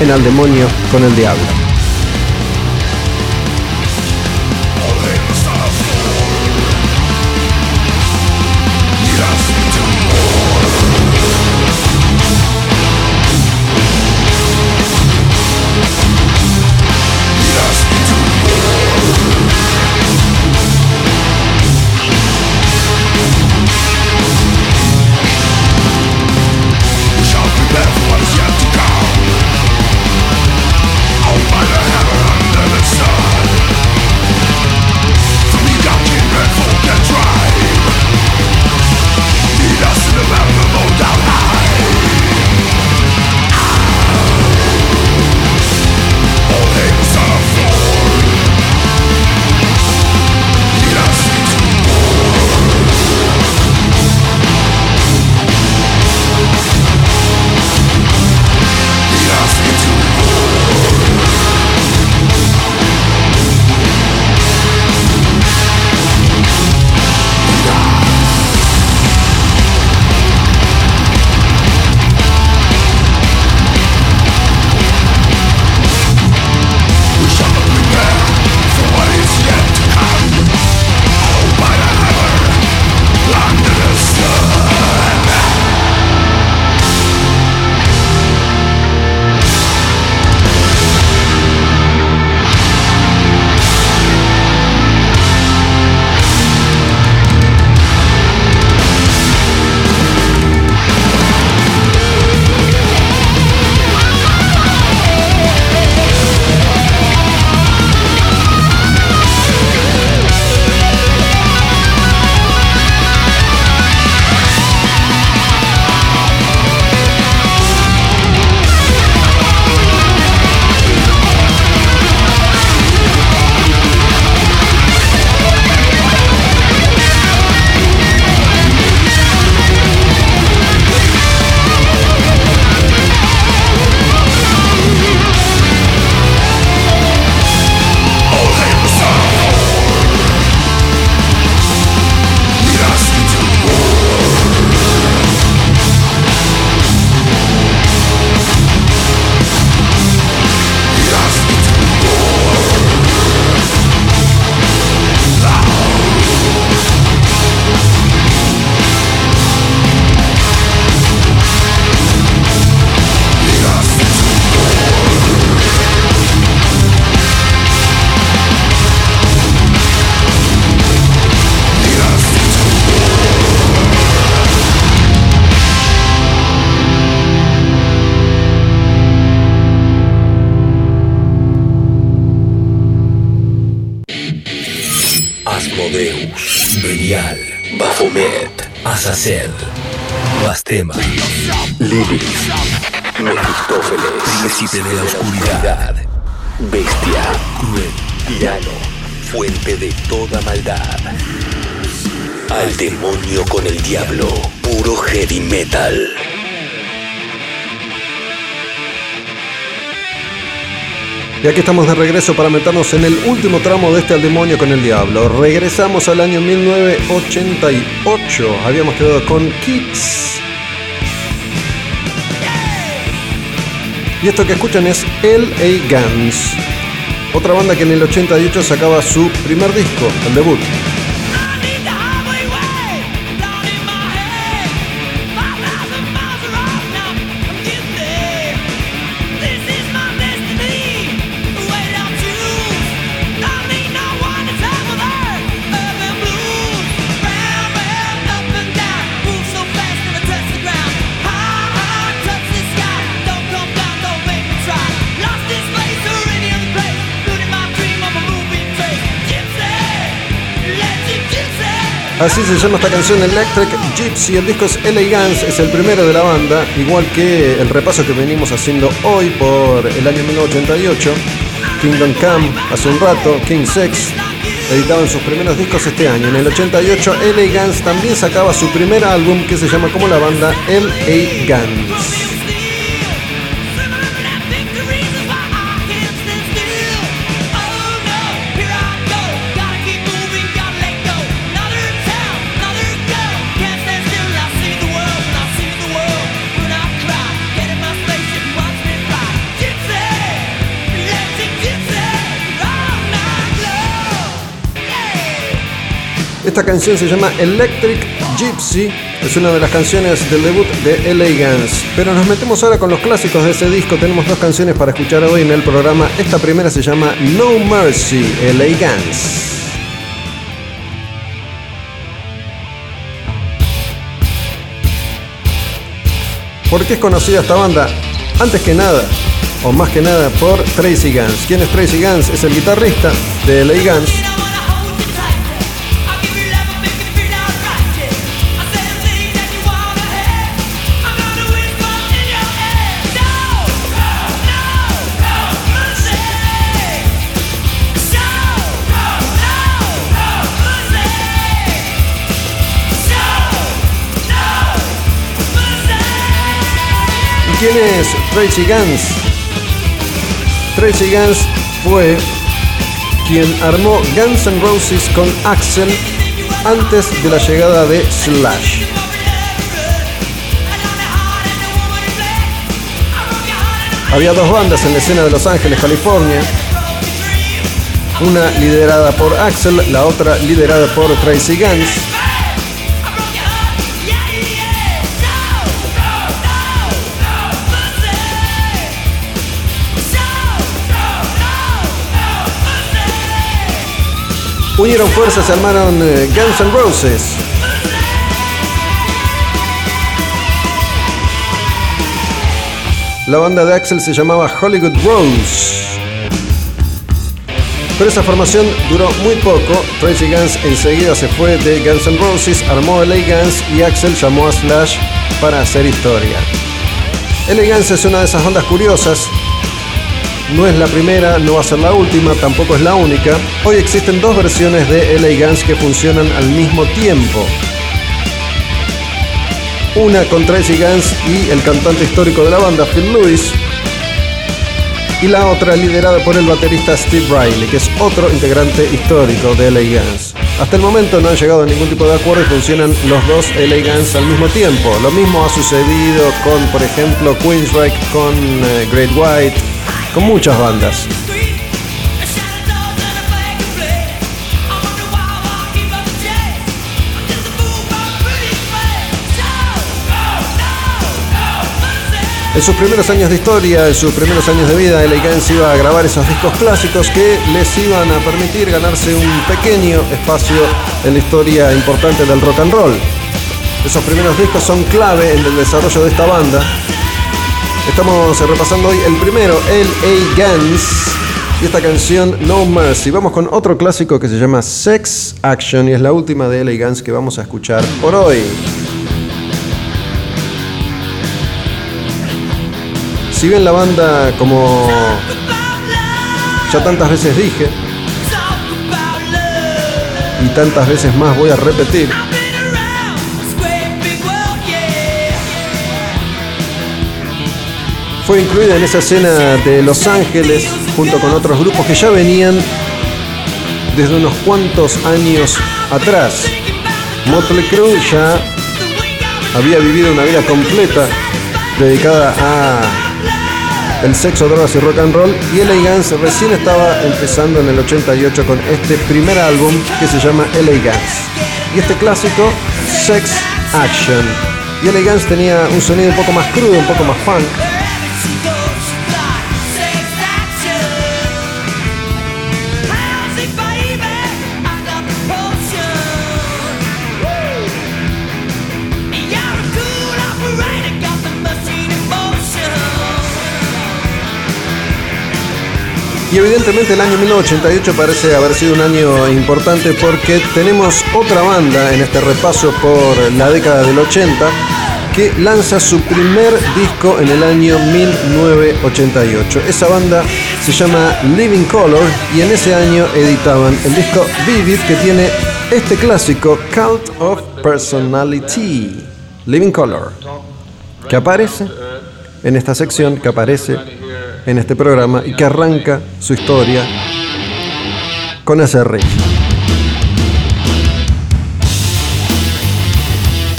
en Al Demonio con el Diablo. Y aquí estamos de regreso para meternos en el último tramo de este Al Demonio con el Diablo. Regresamos al año 1988. Habíamos quedado con Kids. Y esto que escuchan es L.A. Guns. Otra banda que en el 88 sacaba su primer disco, el debut. Así se llama esta canción Electric Gypsy. El disco es Elegance, es el primero de la banda, igual que el repaso que venimos haciendo hoy por el año 1988. Kingdom Come hace un rato, King Sex editaban sus primeros discos este año. En el 88, Elegance también sacaba su primer álbum que se llama como la banda L.A. Guns. Esta canción se llama Electric Gypsy, es una de las canciones del debut de Elegance. Pero nos metemos ahora con los clásicos de ese disco. Tenemos dos canciones para escuchar hoy en el programa. Esta primera se llama No Mercy, Elegance. ¿Por qué es conocida esta banda? Antes que nada, o más que nada, por Tracy Guns. ¿Quién es Tracy Guns? Es el guitarrista de Elegance ¿Quién es Tracy Gans? Tracy Gans fue quien armó Guns N' Roses con Axel antes de la llegada de Slash. Había dos bandas en la escena de Los Ángeles, California. Una liderada por Axel, la otra liderada por Tracy Gans. Unieron fuerzas armaron eh, Guns N' Roses. La banda de Axel se llamaba Hollywood Rose. Pero esa formación duró muy poco. Tracy Guns enseguida se fue de Guns N' Roses, armó LA Guns y Axel llamó a Slash para hacer historia. LA Guns es una de esas bandas curiosas no es la primera, no va a ser la última, tampoco es la única. Hoy existen dos versiones de LA Guns que funcionan al mismo tiempo. Una con Tracy Guns y el cantante histórico de la banda, Phil Lewis. Y la otra liderada por el baterista Steve Riley, que es otro integrante histórico de LA Guns. Hasta el momento no han llegado a ningún tipo de acuerdo y funcionan los dos LA Guns al mismo tiempo. Lo mismo ha sucedido con, por ejemplo, Queensryche, con eh, Great White, con muchas bandas. En sus primeros años de historia, en sus primeros años de vida, el Guns iba a grabar esos discos clásicos que les iban a permitir ganarse un pequeño espacio en la historia importante del rock and roll. Esos primeros discos son clave en el desarrollo de esta banda Estamos repasando hoy el primero, el A Guns. y esta canción No Mercy. Vamos con otro clásico que se llama Sex Action y es la última de Elegance que vamos a escuchar por hoy. Si bien la banda, como ya tantas veces dije, y tantas veces más voy a repetir, fue incluida en esa escena de Los Ángeles junto con otros grupos que ya venían desde unos cuantos años atrás. Motley Crue ya había vivido una vida completa dedicada a el sexo, drogas y rock and roll y LA Guns recién estaba empezando en el 88 con este primer álbum que se llama LA Guns y este clásico Sex Action. Y LA Guns tenía un sonido un poco más crudo, un poco más funk Evidentemente el año 1988 parece haber sido un año importante porque tenemos otra banda en este repaso por la década del 80 que lanza su primer disco en el año 1988. Esa banda se llama Living Color y en ese año editaban el disco Vivid que tiene este clásico Cult of Personality. Living Color, que aparece en esta sección, que aparece en este programa y que arranca su historia con ese riff.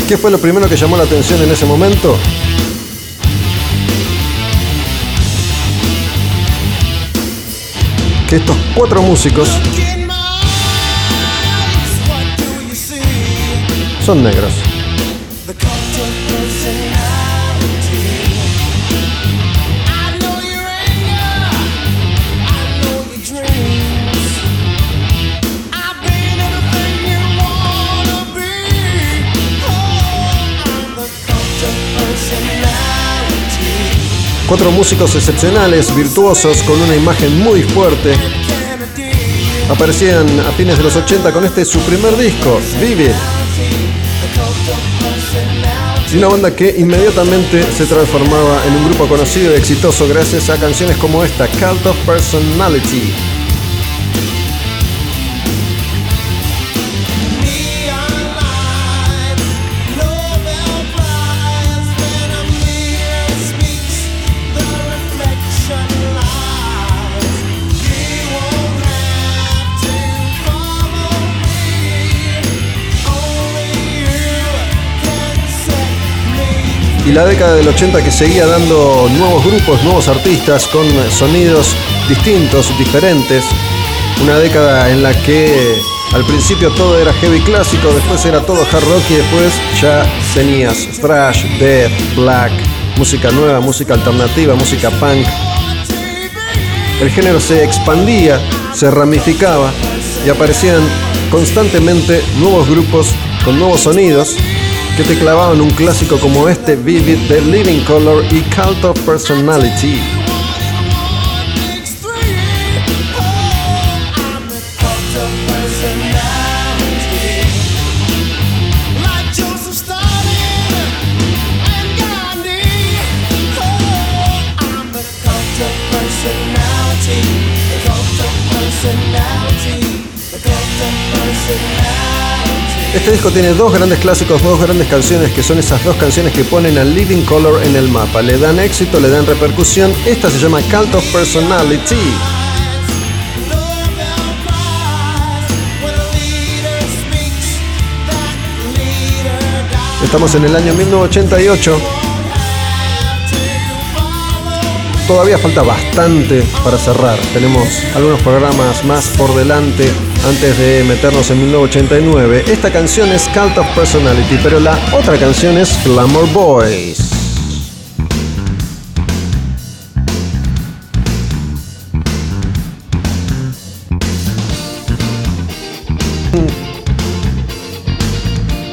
¿Qué fue lo primero que llamó la atención en ese momento? Que estos cuatro músicos son negros. Cuatro músicos excepcionales, virtuosos, con una imagen muy fuerte. Aparecían a fines de los 80 con este su primer disco, Vive. Y una banda que inmediatamente se transformaba en un grupo conocido y exitoso gracias a canciones como esta, Cult of Personality. Y la década del 80 que seguía dando nuevos grupos, nuevos artistas con sonidos distintos, diferentes. Una década en la que al principio todo era heavy clásico, después era todo hard rock y después ya tenías thrash, death, black, música nueva, música alternativa, música punk. El género se expandía, se ramificaba y aparecían constantemente nuevos grupos con nuevos sonidos que te clavaban un clásico como este Vivid de Living Color y Cult of Personality. Este disco tiene dos grandes clásicos, dos grandes canciones que son esas dos canciones que ponen a Living Color en el mapa. Le dan éxito, le dan repercusión. Esta se llama Cult of Personality. Estamos en el año 1988. Todavía falta bastante para cerrar. Tenemos algunos programas más por delante antes de meternos en 1989. Esta canción es Cult of Personality, pero la otra canción es Glamour Boys.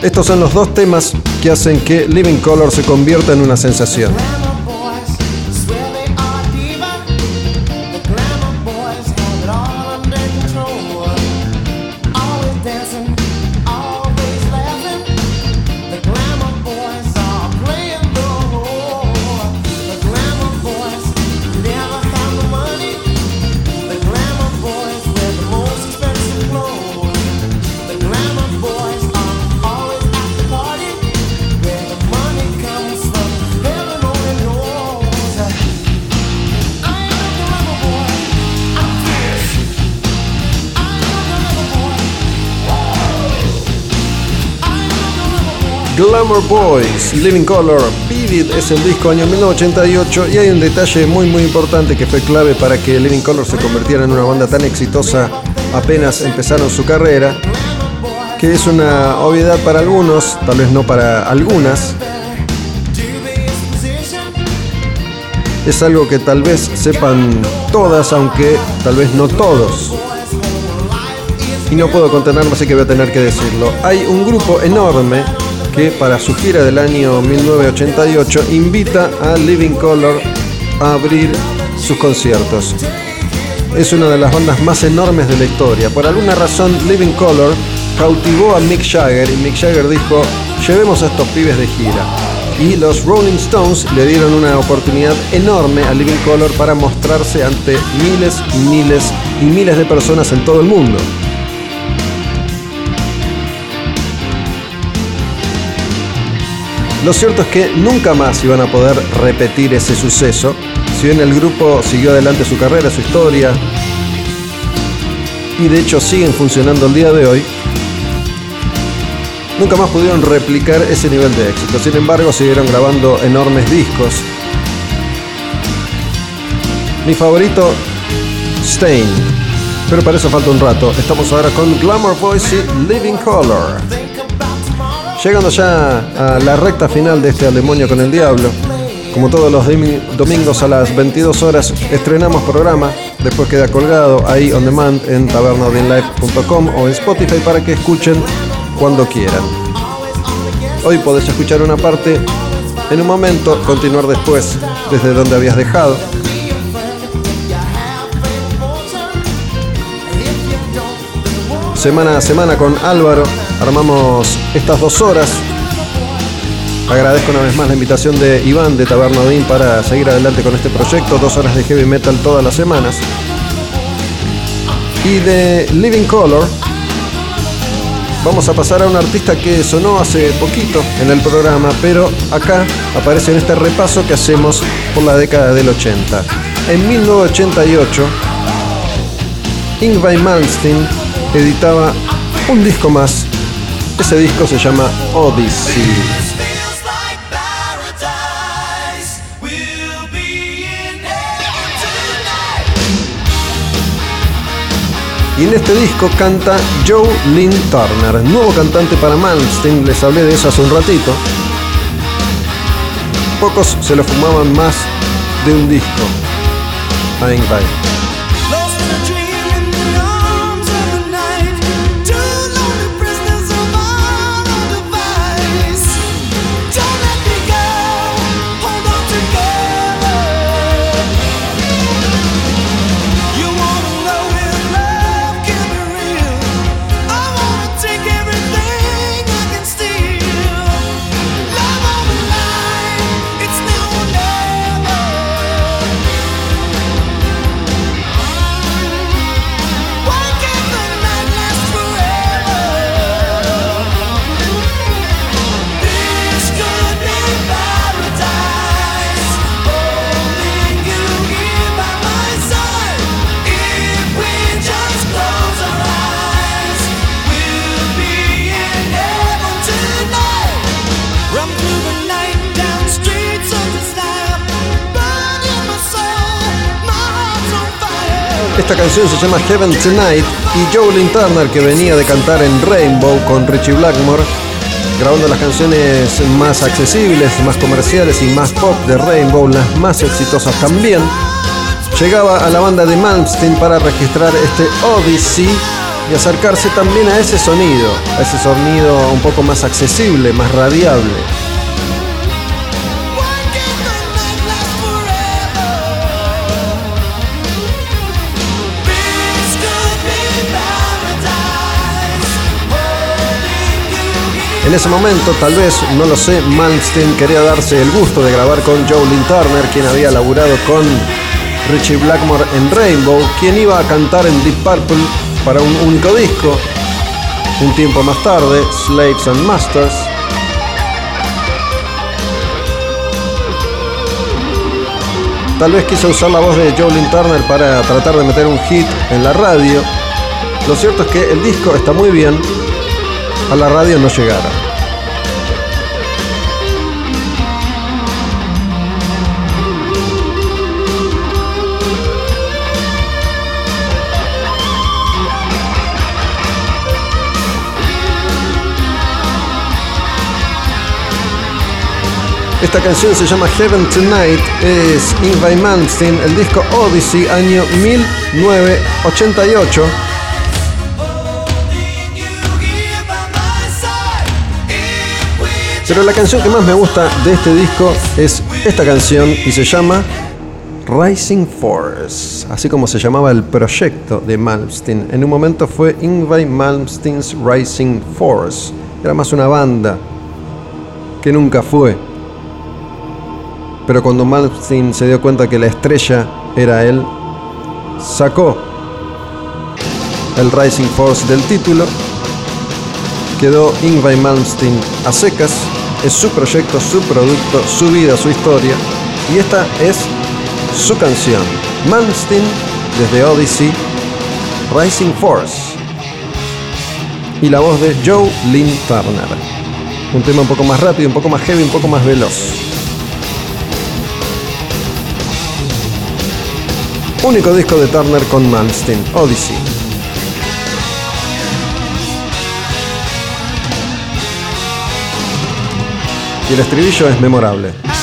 Estos son los dos temas que hacen que Living Color se convierta en una sensación. Boys, Living Color, Vivid es el disco año 1988 y hay un detalle muy muy importante que fue clave para que Living Color se convirtiera en una banda tan exitosa apenas empezaron su carrera, que es una obviedad para algunos, tal vez no para algunas. Es algo que tal vez sepan todas, aunque tal vez no todos y no puedo contenerme, así que voy a tener que decirlo. Hay un grupo enorme que para su gira del año 1988 invita a Living Color a abrir sus conciertos. Es una de las bandas más enormes de la historia. Por alguna razón, Living Color cautivó a Mick Jagger y Mick Jagger dijo, llevemos a estos pibes de gira. Y los Rolling Stones le dieron una oportunidad enorme a Living Color para mostrarse ante miles y miles y miles de personas en todo el mundo. Lo cierto es que nunca más iban a poder repetir ese suceso, si bien el grupo siguió adelante su carrera, su historia, y de hecho siguen funcionando el día de hoy, nunca más pudieron replicar ese nivel de éxito. Sin embargo, siguieron grabando enormes discos. Mi favorito, Stain. Pero para eso falta un rato. Estamos ahora con Glamour Boys y Living Color. Llegando ya a la recta final de este Al Demonio con el Diablo. Como todos los domingos a las 22 horas estrenamos programa, después queda colgado ahí on demand en tabernadinlife.com o en Spotify para que escuchen cuando quieran. Hoy podés escuchar una parte en un momento, continuar después desde donde habías dejado. Semana a semana con Álvaro armamos estas dos horas. Agradezco una vez más la invitación de Iván de Tabernadín para seguir adelante con este proyecto, dos horas de heavy metal todas las semanas. Y de Living Color vamos a pasar a un artista que sonó hace poquito en el programa, pero acá aparece en este repaso que hacemos por la década del 80. En 1988, Ingvar Malmsteen editaba un disco más ese disco se llama Odyssey. Y en este disco canta Joe Lynn Turner, nuevo cantante para Malmsteen, les hablé de eso hace un ratito. Pocos se lo fumaban más de un disco a Esta canción se llama Heaven Tonight y Joe Turner, que venía de cantar en Rainbow con Richie Blackmore, grabando las canciones más accesibles, más comerciales y más pop de Rainbow, las más exitosas también, llegaba a la banda de Malmsteen para registrar este Odyssey y acercarse también a ese sonido, a ese sonido un poco más accesible, más radiable. En ese momento, tal vez, no lo sé, Malmsteen quería darse el gusto de grabar con Joe Turner, quien había laburado con Richie Blackmore en Rainbow, quien iba a cantar en Deep Purple para un único disco. Un tiempo más tarde, Slaves and Masters. Tal vez quiso usar la voz de Joe Turner para tratar de meter un hit en la radio. Lo cierto es que el disco está muy bien, a la radio no llegara. Esta canción se llama Heaven Tonight, es Ingvay Malmsteen, el disco Odyssey, año 1988. Pero la canción que más me gusta de este disco es esta canción y se llama Rising Force, así como se llamaba el proyecto de Malmsteen. En un momento fue Ingvar Malmsteen's Rising Force. Era más una banda que nunca fue. Pero cuando Malmsteen se dio cuenta que la estrella era él, sacó el Rising Force del título. Quedó Ingvar Malmsteen a secas es su proyecto, su producto, su vida, su historia. Y esta es su canción. Malmsteen desde Odyssey, Rising Force. Y la voz de Joe Lynn Turner. Un tema un poco más rápido, un poco más heavy, un poco más veloz. Único disco de Turner con Malmsteen, Odyssey. Y el estribillo es memorable.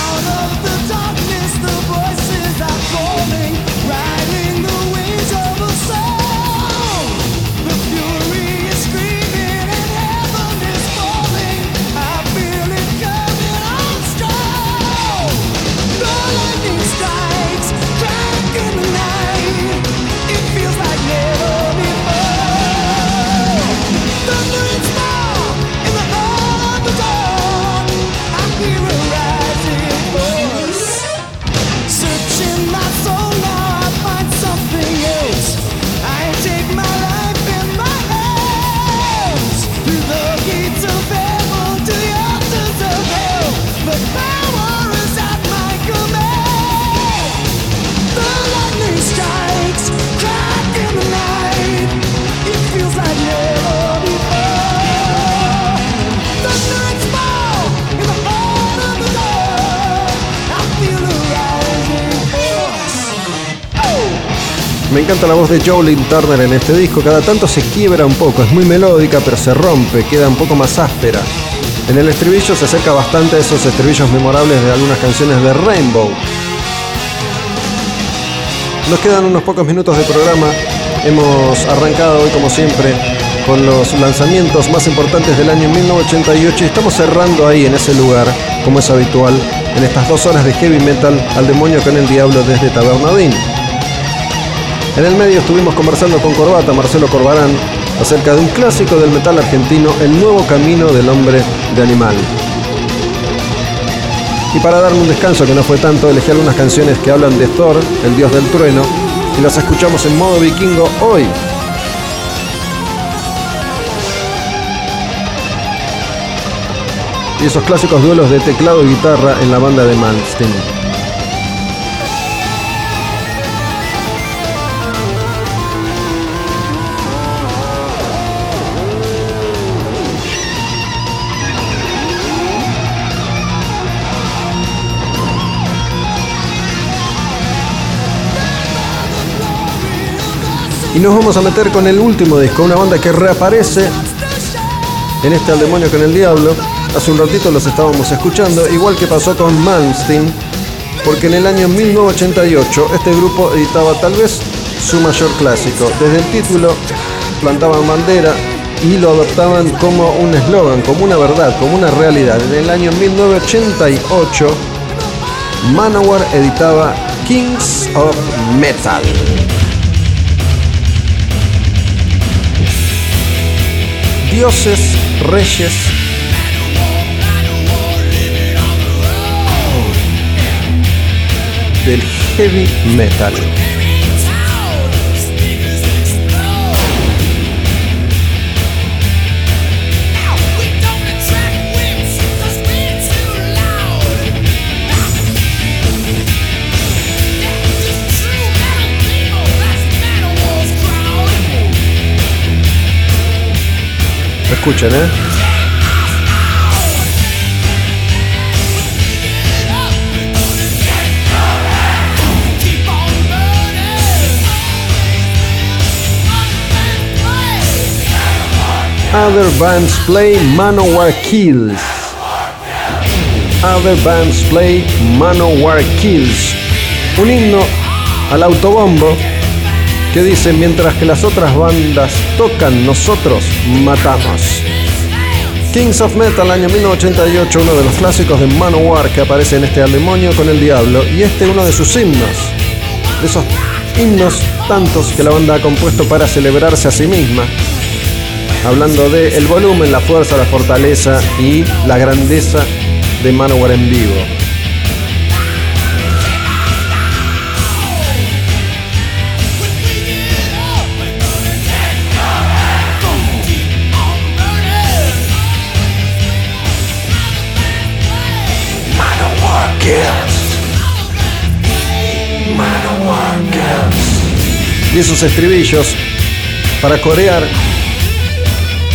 La voz de Jolene Turner en este disco, cada tanto se quiebra un poco, es muy melódica pero se rompe, queda un poco más áspera. En el estribillo se acerca bastante a esos estribillos memorables de algunas canciones de Rainbow. Nos quedan unos pocos minutos de programa, hemos arrancado hoy como siempre con los lanzamientos más importantes del año 1988 y estamos cerrando ahí en ese lugar, como es habitual, en estas dos horas de heavy metal al demonio con el diablo desde Tabernadín. En el medio estuvimos conversando con Corbata, Marcelo Corbarán, acerca de un clásico del metal argentino, El nuevo camino del hombre de animal. Y para darme un descanso que no fue tanto, elegí algunas canciones que hablan de Thor, el dios del trueno, y las escuchamos en modo vikingo hoy. Y esos clásicos duelos de teclado y guitarra en la banda de Malmsteen. Y nos vamos a meter con el último disco, una banda que reaparece en este Al Demonio con el Diablo. Hace un ratito los estábamos escuchando, igual que pasó con Malmsteen, porque en el año 1988 este grupo editaba tal vez su mayor clásico. Desde el título plantaban bandera y lo adoptaban como un eslogan, como una verdad, como una realidad. En el año 1988 Manowar editaba Kings of Metal. Dioses, reyes. del heavy metal. Escuchen, ¿eh? Other bands play Manowar Kills. Other Bands Play Manowar Kills, un himno al autobombo que dice mientras que las otras bandas tocan, nosotros matamos. Kings of Metal, año 1988, uno de los clásicos de Manowar que aparece en este Al Demonio con el Diablo, y este uno de sus himnos, de esos himnos tantos que la banda ha compuesto para celebrarse a sí misma, hablando de el volumen, la fuerza, la fortaleza y la grandeza de Manowar en vivo. Y esos estribillos para corear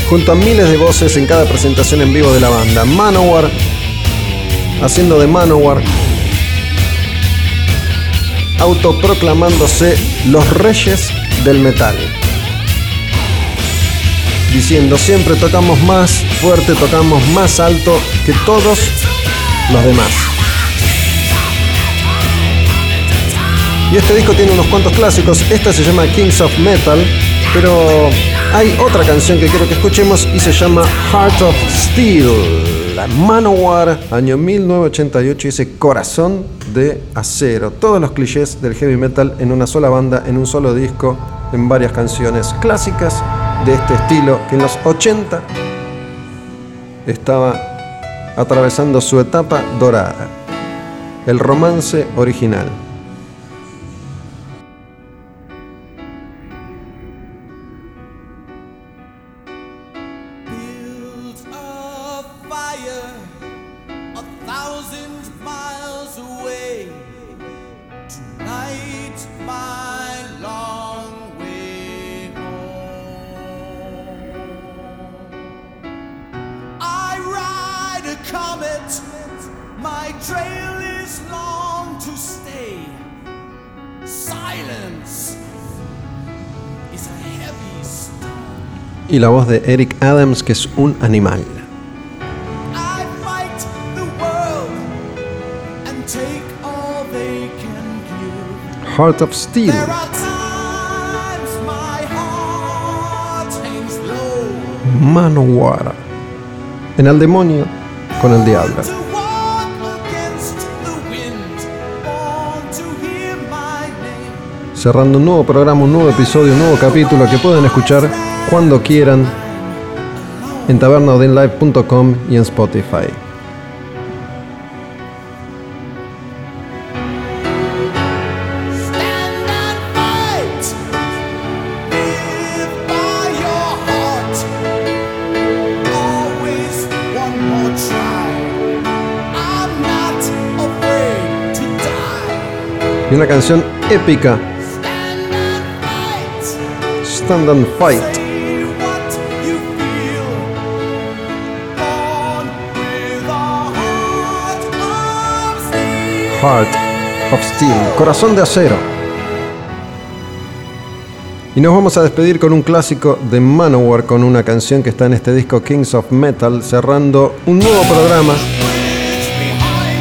junto a miles de voces en cada presentación en vivo de la banda. Manowar haciendo de Manowar, autoproclamándose los reyes del metal. Diciendo, siempre tocamos más fuerte, tocamos más alto que todos los demás. Y este disco tiene unos cuantos clásicos. Esta se llama Kings of Metal, pero hay otra canción que quiero que escuchemos y se llama Heart of Steel. La Manowar, año 1988, ese corazón de acero. Todos los clichés del heavy metal en una sola banda, en un solo disco, en varias canciones clásicas de este estilo que en los 80 estaba atravesando su etapa dorada. El romance original. Y la voz de Eric Adams, que es un animal. Heart of Steel. Manowar. En el demonio con el diablo. Cerrando un nuevo programa, un nuevo episodio, un nuevo capítulo que pueden escuchar cuando quieran en tabernaodinlive.com y en Spotify. Y una canción épica. Stand and Fight. Heart of Steel, Corazón de Acero. Y nos vamos a despedir con un clásico de Manowar, con una canción que está en este disco Kings of Metal, cerrando un nuevo programa.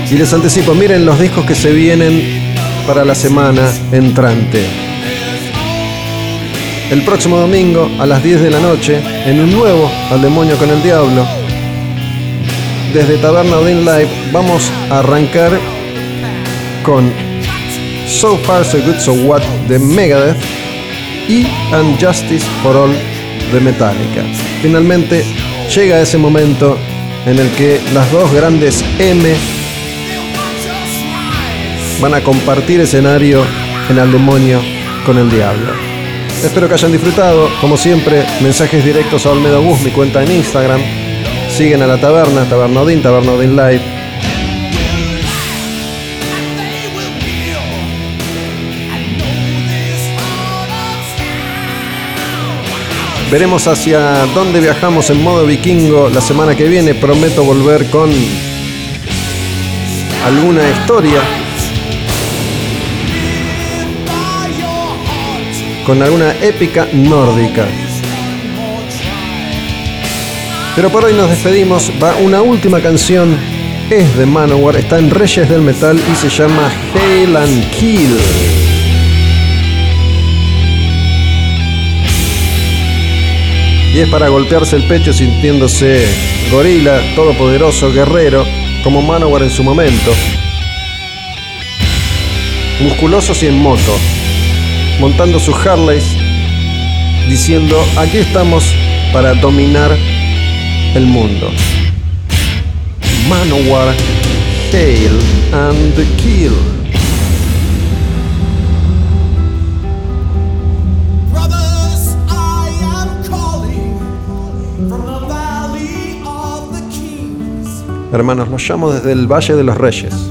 Y les anticipo, miren los discos que se vienen para la semana entrante. El próximo domingo a las 10 de la noche, en un nuevo Al Demonio con el Diablo, desde Taberna Odin Live, vamos a arrancar con So Far So Good So What de Megadeth y Unjustice for All de Metallica. Finalmente llega ese momento en el que las dos grandes M van a compartir escenario en el demonio con el diablo. Espero que hayan disfrutado, como siempre, mensajes directos a Olmedo Bus, mi cuenta en Instagram. Siguen a la taberna, Taberna Odin Live Veremos hacia dónde viajamos en modo vikingo la semana que viene. Prometo volver con alguna historia. Con alguna épica nórdica. Pero por hoy nos despedimos. Va una última canción es de Manowar, está en Reyes del Metal y se llama Hail and Kill. Y es para golpearse el pecho sintiéndose gorila, todopoderoso, guerrero, como Manowar en su momento. Musculosos y en moto, montando sus Harleys, diciendo, aquí estamos para dominar el mundo. Manowar, Hail and Kill. The kings Hermanos, los llamo desde el Valle de los Reyes.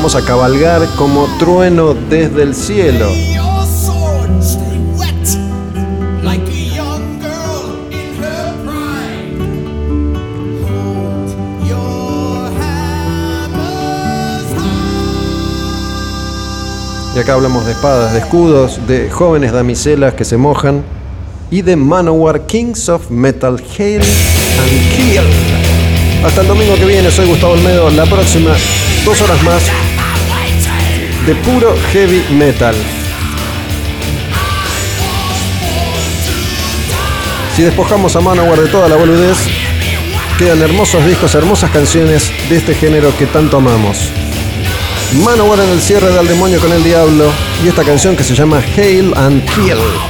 Vamos a cabalgar como trueno desde el cielo. Y acá hablamos de espadas, de escudos, de jóvenes damiselas que se mojan y de Manowar Kings of Metal Hail and Kill. Hasta el domingo que viene, soy Gustavo Olmedo. La próxima, dos horas más de puro heavy metal. Si despojamos a Manowar de toda la boludez, quedan hermosos discos, hermosas canciones de este género que tanto amamos. Manowar en el cierre del demonio con el diablo y esta canción que se llama Hail and Kill.